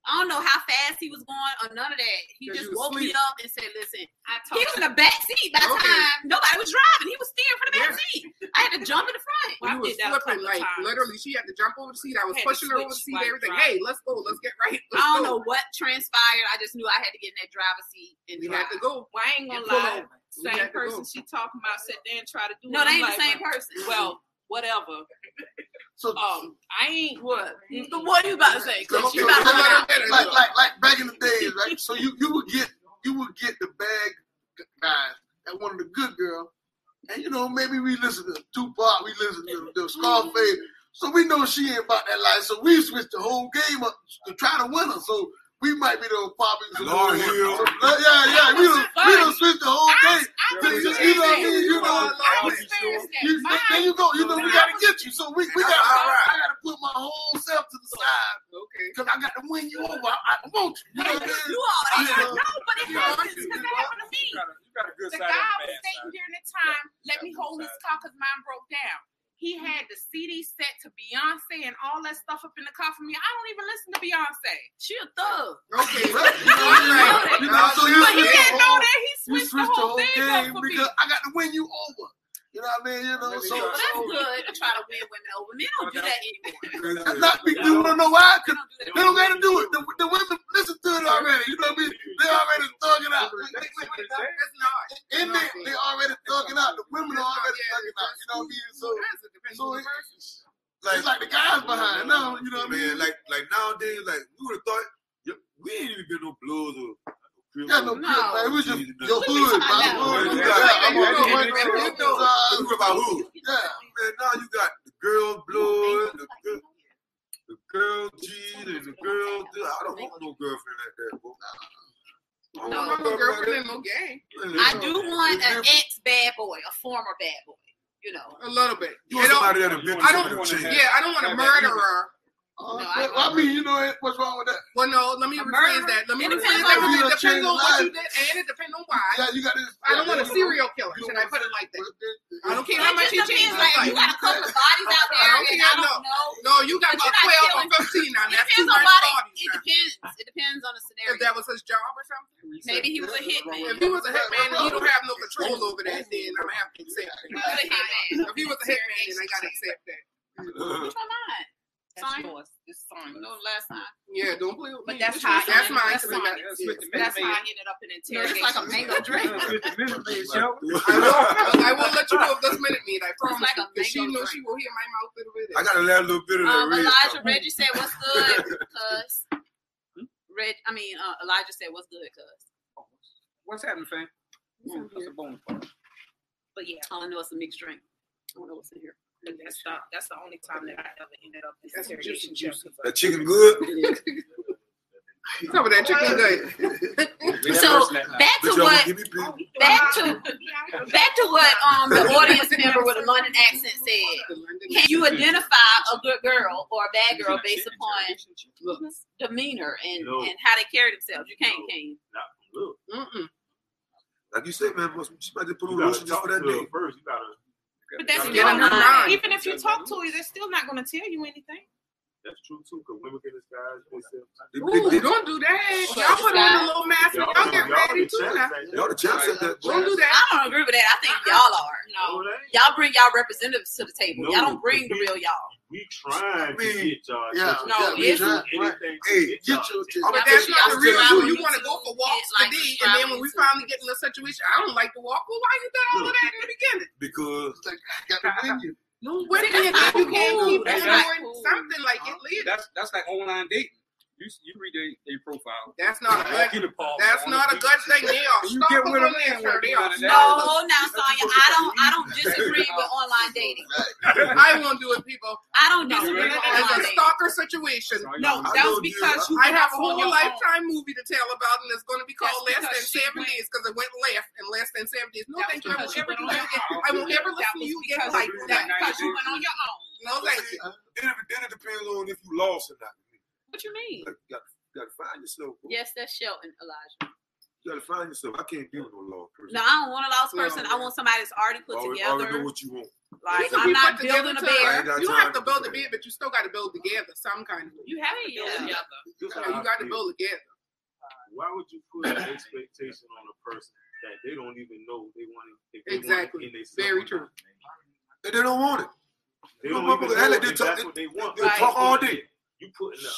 Charge. I don't know how fast he was going or none of that. He just you was woke me up and said, "Listen." I He told was in the back seat by the Okay. time nobody was driving. He was steering for the back seat. I had to jump in the front. Well, I was did that a flipping like times. literally. She had to jump over the seat. I was Had to pushing her over the switch seat. like Everything. drive. Hey, let's go. Let's get right. I Let's don't go. know what transpired. I just knew I had to get in that driver's seat and We drive. had to go. Well, I ain't gonna lie. Same person go. she talking about sat there and tried to do No, it. they ain't I'm the same person. Well, whatever. So, Um, I ain't What? What are you about to say? so, Cause so, you about to so run out. like, like, like, like back in the days, right? So you, you would get you would get the bag guys that wanted the good girl, and you know maybe we listen to Tupac, we listen to the Scarface, so we know she ain't about that life. So we switch the whole game up to try to win her. So we might be the popping some Lauryn Hill. some- yeah, yeah, we don't we don't switch the whole thing. I You you know what I mean? You know. I experienced that. You, there you go. You know we gotta get you. So we, we gotta. all right. I gotta put my whole self to the side Okay. because I got to win you over. I, I want you. You know what I mean? You all I that. know. No, but it Yeah. happens because that happened to me. You got a, you got a good The side guy was bad during the time, let me hold his car because mine broke down. He had the CD set to Beyonce and all that stuff up in the car for me. I don't even listen to Beyonce. She a thug. Right. Okay. You know what I mean? You know, so you But he didn't know whole- that he You switched switch the whole thing up game for me. because I got to win you over. You know what I mean? You know, so, Well, that's so good to try to win women over. Men don't do that anymore. that's not me. You want to know why? They 'Cause don't do that they don't got to do it. The, the women listen to it already. You know what I mean? They already thugging out. It's not. In there, they already thugging out. The women are already thugging out. You know what I mean? So It depends so it- Like, it's like the guys behind now. You know what I mean? like, like nowadays, like we would have thought, we ain't even been no blues or. Yeah, no, No. man. It was just your We hood, my about- hood. Yeah, I'm yeah, on the yeah, one yeah, road, yeah. uh, Think about who? Yeah. Man, now you got the girl blood, the girl, the girl G, and the girl. I don't want no girlfriend like that, bro. I don't No, want No, no no girlfriend girlfriend like in no game. that. I do want It's an different. ex bad boy, a former bad boy. You know. A little bit. You It want don't- somebody that'll been I through don't- some wanna shit. have- Yeah, I don't want a Have that murderer. Uh, No, well, I- I mean, you know what- what's wrong with that? Well, no, let me A rephrase murderer? that. Let me It rephrase depends that. Depends change on what you did, and chicken good. Some of that chicken good. so back to what back to back to what um the audience member with a London accent said. Can you identify a good girl or a bad girl based upon demeanor and, and how they carry themselves? You can't, can you? Mm-mm. Like you said, man, she might just put on lotion just for that day. First, you gotta. But that's still not. Even if you talk to her, they're still not going to tell you anything. That's true too, because women can disguise. Ooh, they, they, don't do that. Y'all put on a little mask. Y'all, y'all get ready too. Now. Y'all the champs at that. Don't do that. I don't agree with that. I think y'all uh-uh. are. No, y'all bring y'all representatives to the table. No, y'all don't bring the real y'all. We trying I to get y'all. Yeah, no, yeah. Hey, get, your attention. But that's not the real you. You want to go for walks like today, and then when we finally get in a situation, I don't like to walk. Well, why you done all of that in the beginning? Because I got to win you. No, what did you you can't keep exploring cool. something like it? Leads. That's that's like online dating. You, you read their profile. That's not a good. thing, the palm, that's not a good thing. They are you get with them. No, hold now, Sonya. I don't. I don't disagree with online dating. I won't do it, people. I don't disagree with online dating. It's a stalker situation. No, that was because you. I have a whole lifetime movie to tell about, and it's going to be called that's Less Than Seven went. Days because it went left in Less Than Seven Days. No, thank you. I will ever do you again. I will never listen to you again like that because you went on your own. No, thank you. Then it depends on if you lost or not. What you mean? You got, you got to find yourself. Bro. Yes, that's Shelton, Elijah. You got to find yourself. I can't deal with no lost person. No, I don't want a lost person. No, I want somebody that's already put already, together. Already know what you want. Like I'm not building a bed. You have to build a bed, but you still got to build together some kind of. You have it yeah. together. You got to build together. Why would you put an expectation on a person that they don't even know they want it? They exactly. Want it Very true. They don't want it. They don't, they don't even know. That's what they want. They right. talk all day. You putting up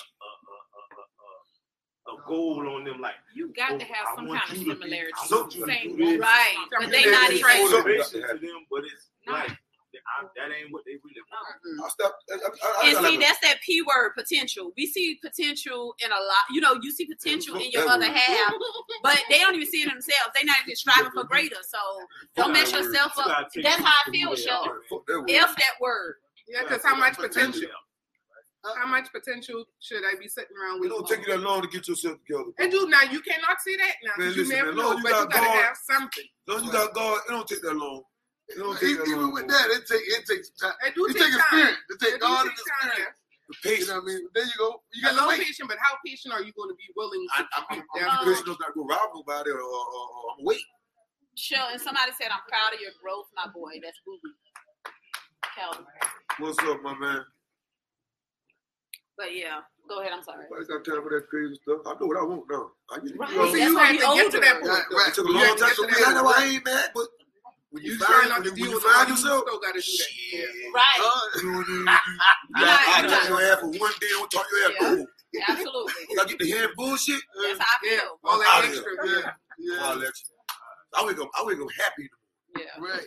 a goal on them. Like you got oh, to have some kind of similarity. Same, right? But they not even motivation to them, but it's not. like. I, that ain't what they really want. Mm-hmm. I stop, I, I, and see, that's that P word potential. We see potential in a lot. You know, you see potential in your other half, but they don't even see it themselves. They not even striving for greater. So don't mess yourself up. That's how I feel, Shelly. F that word. Yeah, because how much potential? How much potential should I be sitting around with? It don't take you that long to get yourself together. And dude, now you cannot see that now. Man, listen, you never man, know, you but got you gotta God, have something. Long you got God, it don't take that long. It don't take even, long, with that, it take it takes time. It do it take, take experience. It take God and experience. The patience, You know what I mean? There you go. You got no patient, but how patient are you going to be willing? To I, I'm, I'm, I'm patient. Not go rob nobody or, or, or, or wait. Sure. And somebody said, "I'm proud of your growth, my boy." That's Booby. Calvin. What's up, my man? But yeah, go ahead. I'm sorry. I got time for that crazy stuff. I know what I want now. I get right. Well, see, you had to get to that point. Right. It took a long time. So I know I ain't mad, but when you, you find, like when, you find yourself, you still got to do that. Right. Uh, you, I, I talk your ass for one day. I Don't talk your ass yeah. no. Yeah, absolutely. I get the head bullshit. That's how I feel. All that extra. Yeah. yeah. All that. I wake up. I wake up happy in yeah. Right.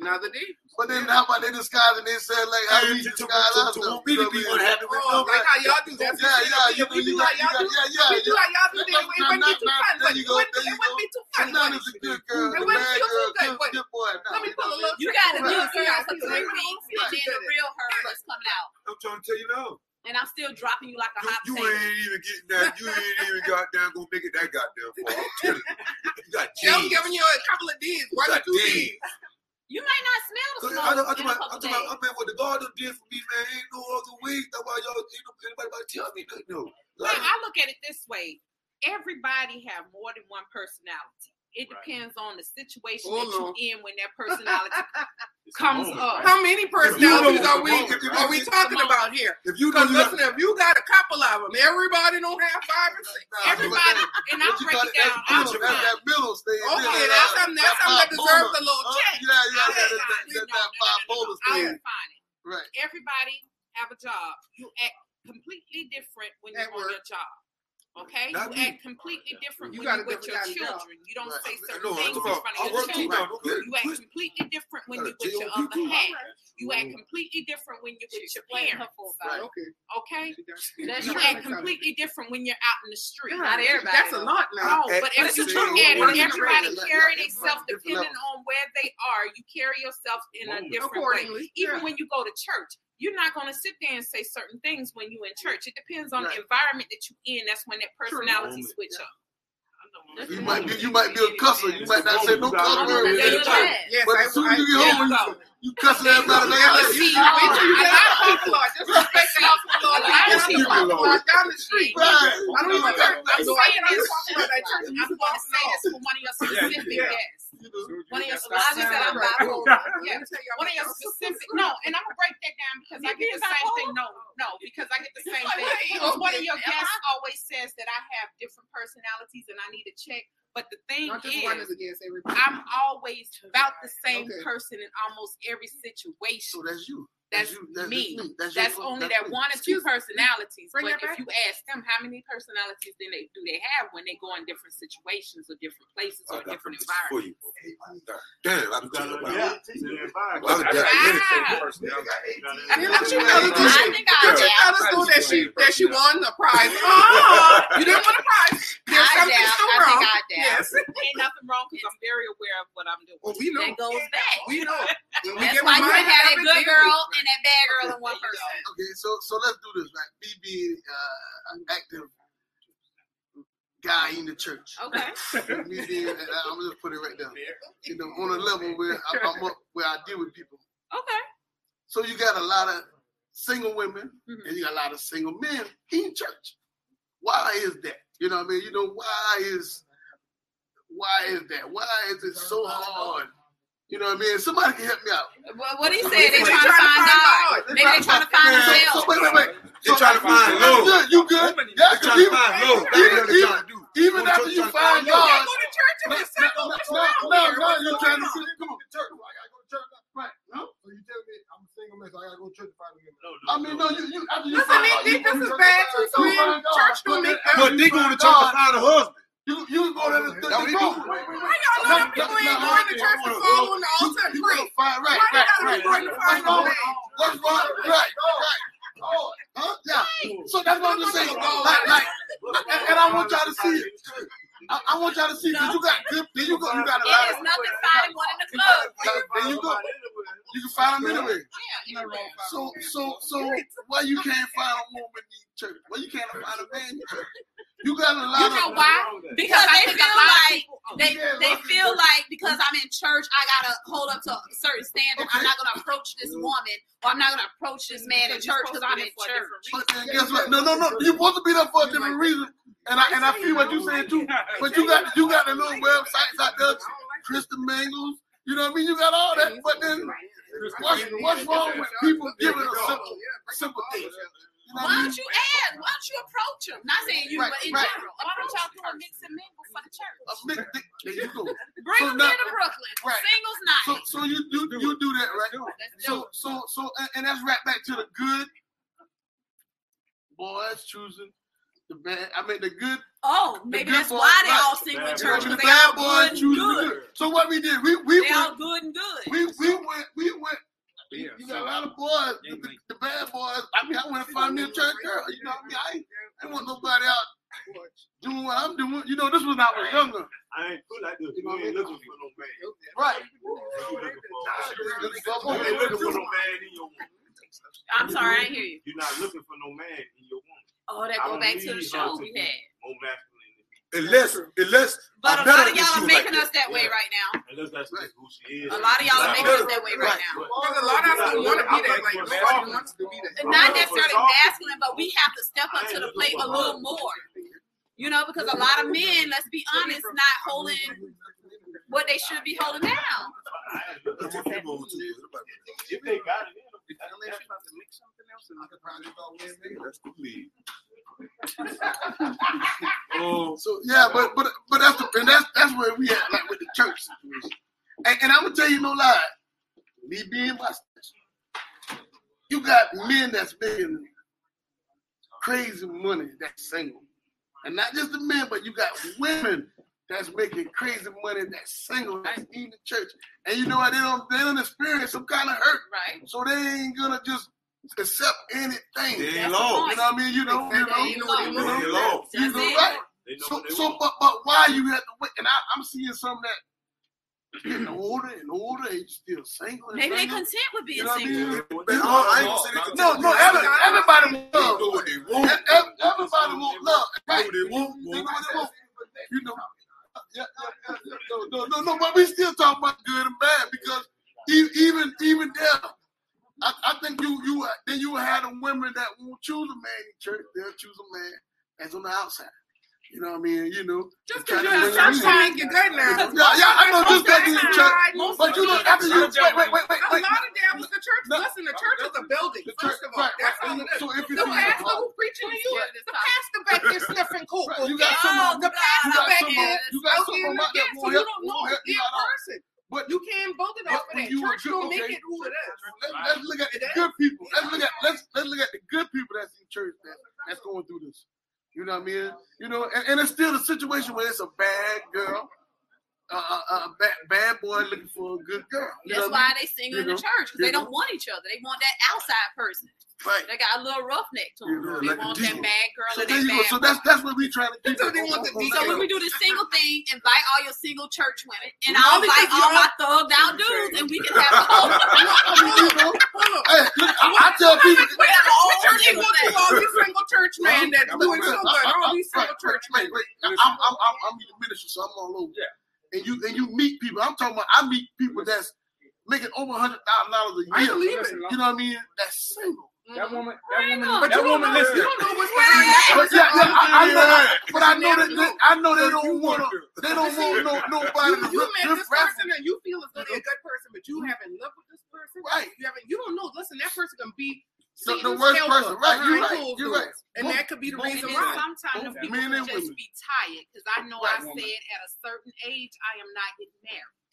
Now the D. But then how about they disguise and they said like how we disguise ourselves? to be unhappy with them. Like how y'all do that. Yeah, yeah. You do how y'all do. You do how y'all do. It wouldn't be too funny. It wouldn't be too funny. None is a good girl. It wouldn't be too good. Good boy. Let me pull a little. You gotta do some great things. Then the real her is coming out. I'm trying to tell you no and I'm still dropping you like a hot You, you ain't even getting that. You ain't even goddamn gonna make it that goddamn far. I'm telling you. You got I'm giving you a couple of D's. Why or two D's. You might not smell the smoke. I, I, I, in a couple I, I, I, I mean, what the garden did for me, man, ain't no other way. That's why y'all ain't nobody about to tell me nothing. No. Like, I look at it this way: everybody have more than one personality. It right. depends on the situation that you're in when that personality comes moment, up. How many personalities know, are we moment, right? are we talking about here? If you know, listen, if you got a couple of them, everybody don't have five or six. Nah, everybody, and I break it down. That's, middle, that's that middle stage. Okay, that's, that's something that's something that deserves a little check. Yeah, yeah, yeah. That five bonus thing. Right. Everybody have a job. You act completely different when you're on your job. Okay, not you me. act completely different you when you're with your children. You don't right. say certain no, things in front of your children. You act completely different when you're with your other half. You act completely different when you're with your parents. Okay, you act completely different when you're out in the street. Not everybody. That's a lot now. No, but if you look everybody carries themselves depending on where they are. You carry yourself in a different way. Even when you go to church, you're not going to sit there and say certain things when you're in church. It depends on right. the environment that you're in. That's when that personality True. switch yeah. up. You might be, you might be a cusser. You might not say no cuss words. Yes, but as soon as you get home, you, you cussing everybody. Like, you see, a lot of people are disrespecting us. A lot of people are down the street. Right. I don't even. I'm saying I'm going to say this for one of your specific guests. You One of your I just said I'm bipolar. Yeah. Let me tell you, I'm One of your specific. No, and I'm gonna break that down because I get the same thing. No, no, because I get the same thing. One of your guests uh-huh. always says that I have different personalities and I need to check. But the thing Not just one is, is. I'm always about the same Okay. person in almost every situation. So that's you. That's you. That's me. just That's, That's your- only that's that me. one or two personalities. Bring But that if you ask them how many personalities then they do they have when they go in different situations or different places or different environments. Damn, I'm You gotta telling you. adapt to the environment. Well, I got anything. You gotta I mean, adapt. don't you know that I she- think I don't you adapt. tell us though that she that she won a prize? Uh-uh. You didn't win a prize. There's I something adapt. still I wrong. think I adapt. Yes. Ain't nothing wrong because I'm very aware of what I'm doing. Well, we know. That goes back. We know. When we That's why you reminded can have of that good they- girl and that bad girl in one person. Okay, so so let's do this. Right, me being uh, an active guy in the church. Okay. me being, and I'm just put it right there. You know, on a level where I- I'm up, where I deal with people. Okay. So you got a lot of single women Mhm. and you got a lot of single men in church. Why is that? You know what I mean? You know, why is why is that? Why is it so hard? You know what I mean? Somebody can help me out. What, what he said, they They trying to trying to find find God. God. Maybe they trying to find themselves. So, wait, wait, wait. They trying to find you good? You good? Woman, Yeah, They trying to even- find love. That's what they even- trying to do. Even after you trying to find find love. God, Go to church and no, be no, single. no, no, no, here? no, What's you're trying to on? see. Come on, church. I gotta go to church. Right? No. So you tell me I'm a single man, so I gotta go to church to find a woman. No, no, I mean, no. You, you after you Listen, find they think this is bad to too, so find in church don't But make after But they going find to church to find a husband. You you go to the, the, That's the he group. do. Wait, wait, Why y'all know them people ain't going to church to fall on the altar and You pray? gonna right, Why you right, gotta be right. going to What's find wrong? a man? What's wrong? Right, right. Oh, huh? Yeah. So that's what I'm just saying. Like, like, and, and I want y'all to see it. I, I want y'all to see because you got good. Then you go. You got a lot It of. is nothing finding one in the club. Then you go. You can find them anyway. Yeah, anyway. So, so, so, why you can't find a woman in church? Why you can't find a man in church? You got a lot of You of. know why? Because I they think a feel lot like people- they Yeah, they feel like because I'm in church, I gotta hold up to a certain standard. I'm not gonna approach this mm-hmm. woman, or I'm not gonna approach this man in church because I'm in there for a church. But then guess what? No, no, no. You're supposed to be there for a different reason. And I and I feel what you're saying too. But you got you got the little websites out there, Christian Mingles. You know what I mean? You got all that. But then what's what's wrong with people giving a simple simple thing? You know Why don't you ask? Why don't you approach him? Not saying you, Right, but in right. general. Why don't y'all do a mix and mingle for the church? A big dick. There you go. Bring So them now- here to Brooklyn. Right. Singles So night. so you do you do that right? Let's do So so so and, and that's right back to the good boys choosing the bad. I mean the good Oh, maybe good that's boy- why they right. all sing with Bad church the because they all bad boys good and good. good. So what we did, we we They all good and good. we we went we went. Yeah, You got a lot of boys, Yeah, the, the bad boys. I mean, I went to find me a church girl. You know what I mean? I ain't, I ain't want nobody out doing what I'm doing. You know, this was when I was younger. I ain't feel like this. You ain't looking for no man. Right. You looking for, You you ain't looking for no man in your woman. I'm sorry, I didn't hear you. You're not looking for no man in your woman. Oh, that go back to the show we be had. More masculine. Unless, unless. But I a better lot of y'all are was making like us that way right now. Unless that's just who she is. A lot of y'all are making us that way right now. Because a lot of us don't want to be that. Like nobody wants to be that. Not necessarily masculine, but we have to step up to the plate a little more. You know, because a lot of men, let's be honest, not holding what they should be holding down. Oh, so yeah, but but but that's the and that's that's where we at like with the church situation. And, and I'm gonna tell you no lie, me being my you got men that's making crazy money that's single, and not just the men, but you got women that's making crazy money that's single that's in the church. And you know what? They don't they don't experience some kind of hurt, Right. so they ain't gonna just accept anything. They ain't the long. You know what I mean? You know, you know, They ain't you long. know, They ain't long. you That's know, it. right? they know So, so, but, but why you have to wait? And I, I'm seeing some that getting older and older and still single. And Maybe they single. content with being You know what I single. mean? But I I ain't saying they No, no, every, everybody They want love. know yeah, no, no, no, no, but we still talk about good and bad because even even there, I, I think you you then you had a women that won't choose a man in church, they'll choose a man as on the outside. You know what I mean? You know, Just because you're in church in. don't make you good now. Yeah, yeah, I know just Most that of you church, but you know after you wait, wait, wait, wait, A lot of them was the church. No. Listen, the church is a building. The church- First of all, right, that's right. all it is. So if you The pastor who preaching to you, the pastor back there sniffing. Right, you got some the pastor you got back some there. you got some okay, of them out so you don't know the person. But You can't vote it off of that. you Church good- don't okay, make it who it is. Let's, let's look at the good people. Let's look at let's let's look at the good people that's in church that, that's going through this. You know what I mean? You know, and, and it's still a situation where it's a bad girl, a, a, a bad, bad boy looking for a good girl. You That's know why I mean? they single You in the church because You they don't want each other. They want that outside person. Right. They got a little roughneck to them. You know, they like want that bad girl So and there that bad So that's that's what we trying to do. So they want the on- on- So when we do the single thing, invite all your single church women, and I'll invite all my thugged out dudes, and we can have a whole. You know? Hey, look, I, I tell people. We have a whole What church you single go to thing. all these single church men that's doing so good? All these Right, single church right, men. right. I'm, I'm, I'm, I'm in the ministry, so I'm all over. Yeah. And you and you meet people. I'm talking about. I meet people that's making over a hundred thousand dollars a I year. believe it. You know what I mean? That's single. That mm-hmm. woman, that woman, know. But that woman, listen. you don't know what's behind that. But yeah, yeah, I, I know that. But I know that they, I know they don't want to. They don't want no nobody You, you met this person and you feel as though they're a good person, but you haven't lived with this person. Right. You haven't. You don't know. Listen, that person can be The, the worst person. Right. You're right. You're right. And Both- that could be the both reason And why. sometimes Both people men and can just women. be tired because I know Right, I woman. said at a certain age I am not getting married.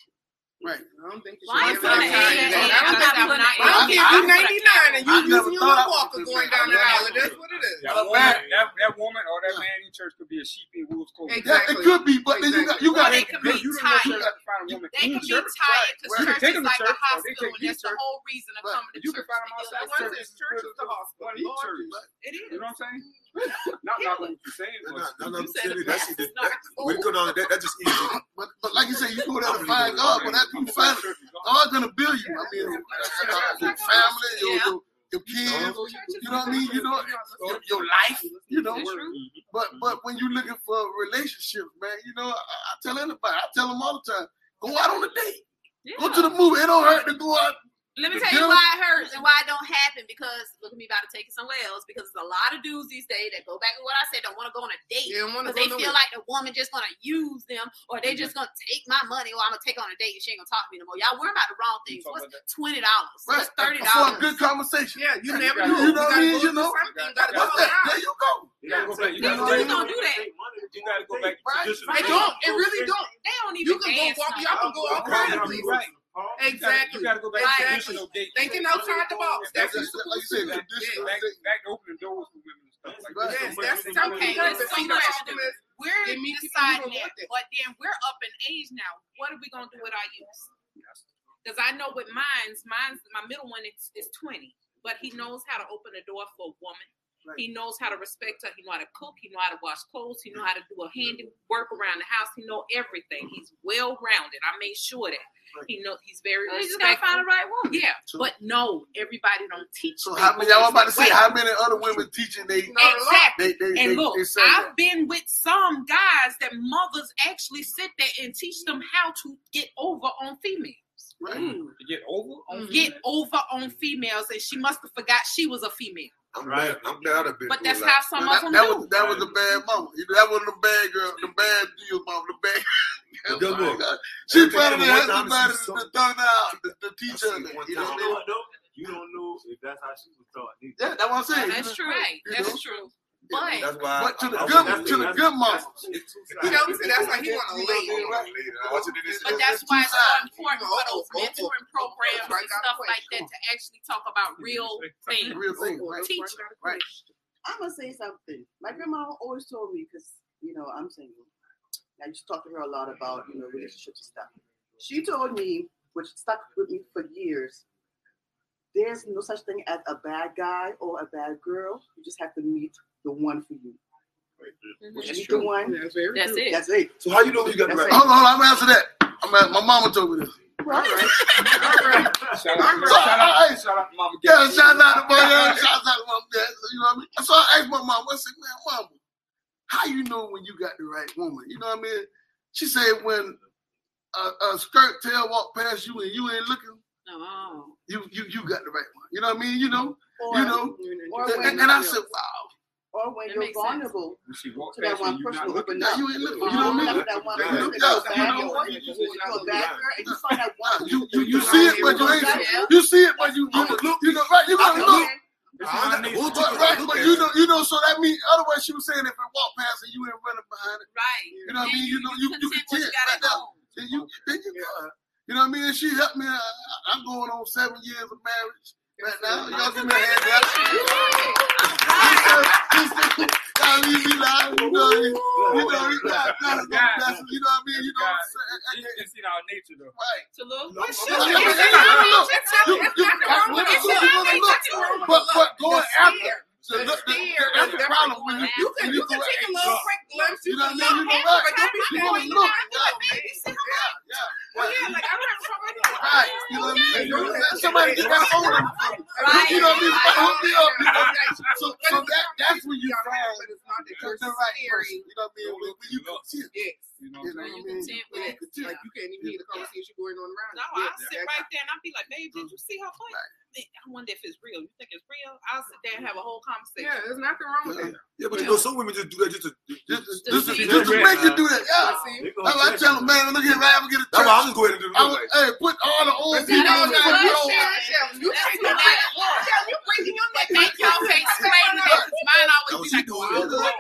Right. I don't think you Well, I ain't should putting give an it age a on it. time. I'm I not don't putting an I don't age care on if you're 99 and you I never using your little walker going down the aisle. that. That's what it is. That woman, that, that woman or that man in church could be a sheep in wolf's clothing. Yeah, it could be, but then you got you Or got they could be You don't know if tired. to find a woman They can be tired because You can church is like church, a hospital, and that's the whole reason of Right. coming to You can church. find them to heal outside our Once church. it's church, it's the hospital. Well, he Lord church. It is. You know what I'm saying? Mm. Not not what you're saying, Nah, but nah, nah, You said silly, the that's past that, is not when it go down, that, that just easy. but, but like you say, you go there to oh, find God, but after you find God's gonna build you. I mean, your family, your, your, your kids, you know what I mean? You know, your, your life, you know. But but when you're looking for a relationship, man, you know, I, I tell anybody, I tell them all the time, go out on a date, go to the movie. It don't hurt to go out. Let me The tell you why it hurts and why it don't happen. Because look at me about to take it somewhere else. Because there's a lot of dudes these days that go back to what I said, don't want to go on a date. You don't want to Because they feel nowhere. like the woman just gonna use them, or they just gonna take my money, or I'm gonna take on a date and she ain't gonna talk to me no more. Y'all worry about the wrong things. What's twenty dollars? Right. What's thirty For a good conversation. Yeah, you You never gotta- know. you know what I mean? gotta You know? do something. You gotta go What's that? There you go. You gotta go back. You These gotta dudes don't do that. You gotta go back to Right. traditional. They don't. It really don't. They don't even You can go walk. no Y'all can more. go all kinds of places. Exactly. You gotta go back to Exactly. traditional dating. Thinking outside the box. That's That's what like you said, Back, traditional back, back to opening doors for women and stuff like that. Yes, that's something. Okay, so the is, We're deciding that, but then we're up in age now. What are we gonna do with our youth? Because I know with mine's, mine's my middle one is, is twenty, but he knows how to open a door for a woman. Right. He knows how to respect her. He know how to cook. He know how to wash clothes. He know how to do a handy work around the house. He know everything. He's well rounded. I made sure that Right. he know he's very You just gotta find the right woman. Yeah, So- but no, everybody don't teach. So their how many? Y'all about to say how many other women teaching they Not a lot. Exactly. they they, And they, look, they I've that. been with some guys that mothers actually sit there and teach them how to get over on females. Right. Mm. To get over on Get over on females, and she must have forgot she was a female. I'm glad. I'm glad I've been. But that's a lot. how some that, of them that do. was that was the bad mama. You know, that was the bad girl, the bad deal mom. the bad. But guess what? Oh she Every better than time had one time somebody she to saw- throw out the, the teacher. seen that, one You time. know what I know mean? You don't know if that's how she was taught. Yeah, that's what I'm saying. That's true. That's true. Know? But That's why. But to the I- I good, was- to the good mamas. It's two You sides. know, see, that's why he want to I lay. want a lady. I want you to listen. but that's why it's so important for those mentoring programs and stuff like that to actually talk about real things. Real thing, right? Teach. Right. I'm gonna say something. My grandma always told me because you know I'm single. I used to talk to her a lot about you know relationships and stuff. She told me, which stuck with me for years. There's no such thing as a bad guy or a bad girl. You just have to meet the one for you. When you meet the mm-hmm. one, That's very That's true. it. that's it. So how you know you got the right? Hold on, hold on, I'm answer that. I'm at, my mama told me this. Right. Shout out, So, shout out, I- I- shout out to Mama Yeah, shout out to my young, shout out to my dad. You know what I mean? So I asked my mom, I said, man, mama, how you know when you got the right woman? You know what I mean? She said when a, a skirt tail walk past you and you ain't looking, Oh. you you you got the right one. You know what I mean? You know, Or, you know. or And, and I said, wow. Or when That you're makes sense. vulnerable When she walk to that one person not to looking. Now up. you ain't looking. You You know what I mean? that one person you- that's yeah, a bad you know girl, what? you're a bad girl, and you find that one. You, you, you see it, but you ain't. You see it, but you, you, look, you know, right? You gotta look. It's I my got- nature. we'll But, take right, but you know, you know. So that means otherwise, she was saying if it walk past and you ain't running behind it, Right. you know what I mean? You know, you you content can what you tell right at now. Then you, then you good. You know what I mean? And she helped me. I, I- I'm going on seven years of marriage right now. Y'all give me hand loud. You know, you, know, you know what I mean? You know I'm? You can our nature though. Right. To look. Look, What look, should you. You, that's what you're gonna wrong But, but going after. So The look, steer that's the problem when you, You can, you you can take a little quick glimpse. You You know can what I mean? look You know, at right. don't be You going look. Yeah, yeah, yeah. Yeah, like I don't have a that. Right. You know what I mean? You know, Somebody get that phone. Right. You know what I mean? Hook me up. So, so that, that's when you You're it's not the right person. You know what I mean? When, you can see it. Yes. You know, You know When what I mean? content with you it. can Like you can't even hear the conversation going on around. No, you. I sit that right there and I'll be like, babe, did mm-hmm. you see her point? I wonder if it's real. You think it's real? I'll sit there and have a whole conversation. Yeah, there's nothing wrong with that. Yeah, but you know, some women just do that just to. Just, just, To just, see. just to make you do that. Yeah. See? They gonna That's why I test tell them, man, look here, man, I'm gonna get a That's why I'm church. just go ahead and do it. Like, hey, put all the old people on no, the no, video. Sharon, you That's can't what do I that. you breaking your neck. Thank y'all for explaining that. 'cause Mine That always was be she like, doing oh, it. look.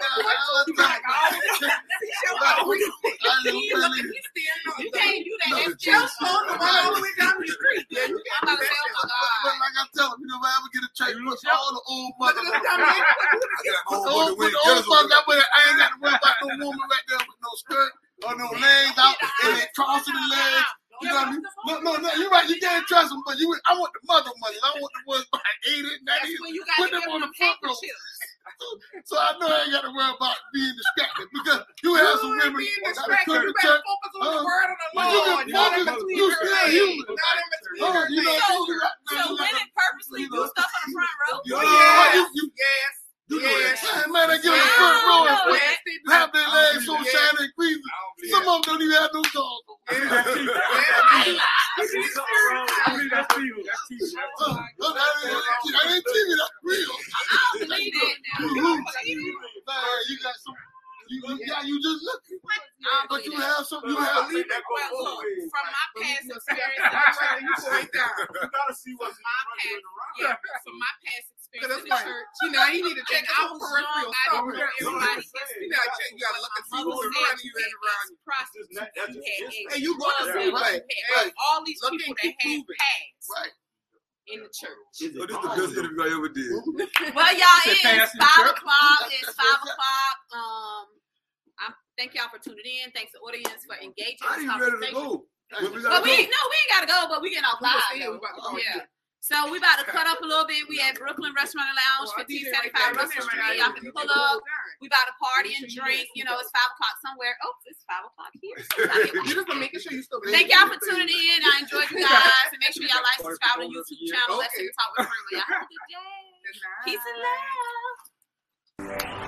You like, He looking, he's steering on. You can't do that. That's it's just on the one all the way down the street. You I'm can't about do to say, that. oh my But, but like I tell them, you know, if I ever get a church, put all the old Look at on the dumb front. man. I got my Put the own old, mother the old jealous that way. I ain't got to worry about no woman right there with no skirt or no legs out and they crossing the legs. You know what I mean? No, no, no. You're right. You can't trust them, but you. I want the mother mothers. I want the ones by 80, 90. That's when you got Put them on the front row. So I know I ain't got to worry about being distracted because you have some You women that You to better church. focus on Uh, the word of the but you Lord. can focus. You still human. Not in between her you know, legs. you got, So you got, women purposely do stuff on the front row. you, Yes. you, you, Yes. you know Yes. that. Man, they get in the front row and know put- that. Yes, they do. have their legs so shiny and greasy. Some of them don't even have no dog. Yeah. Something wrong. I mean, that's evil. That's evil. That's Oh, evil. look, I ain't, I ain't TV, that's real. I don't believe it. You got some, you, you, yeah, you just looking. I ah, But you have some, you have, Believe that goes Well, look, from my past You experience, down. You gotta see what's my past, yeah, from my past Cause experience it's in the like, church, you know, he need to check and I out was peripheral I stuff. didn't know everybody You gotta check, you gotta look and see My who's mother in front of you you and around you. prostitutes, That's you just had instinct. You going to drugs, see, right? had Right. all these Look people and that keep had past right. in the church. Is Oh, this is the best interview I ever did. Well, y'all, Sit it fast is five o'clock. It's five o'clock. Um, I'm thank y'all for tuning in. Thanks to the audience for engaging. I in ain't this ready to conversation. go. But we But gotta we no, we ain't gotta go. But we getting off We live. see though. you about to call Yeah. So we about to cut up a little bit. We at Brooklyn Restaurant and Lounge, Well, I did fifteen seventy five. Russell Street. Y'all can pull did the whole up. We about to party and drink. You know, it's five o'clock somewhere. Oh, it's five o'clock here. You just making sure you still. Thank y'all for tuning in. I enjoyed you guys. And make sure y'all like, subscribe to the YouTube channel. Let's Okay. Sit and talk with Freema. Y'all have a good day. Peace and love.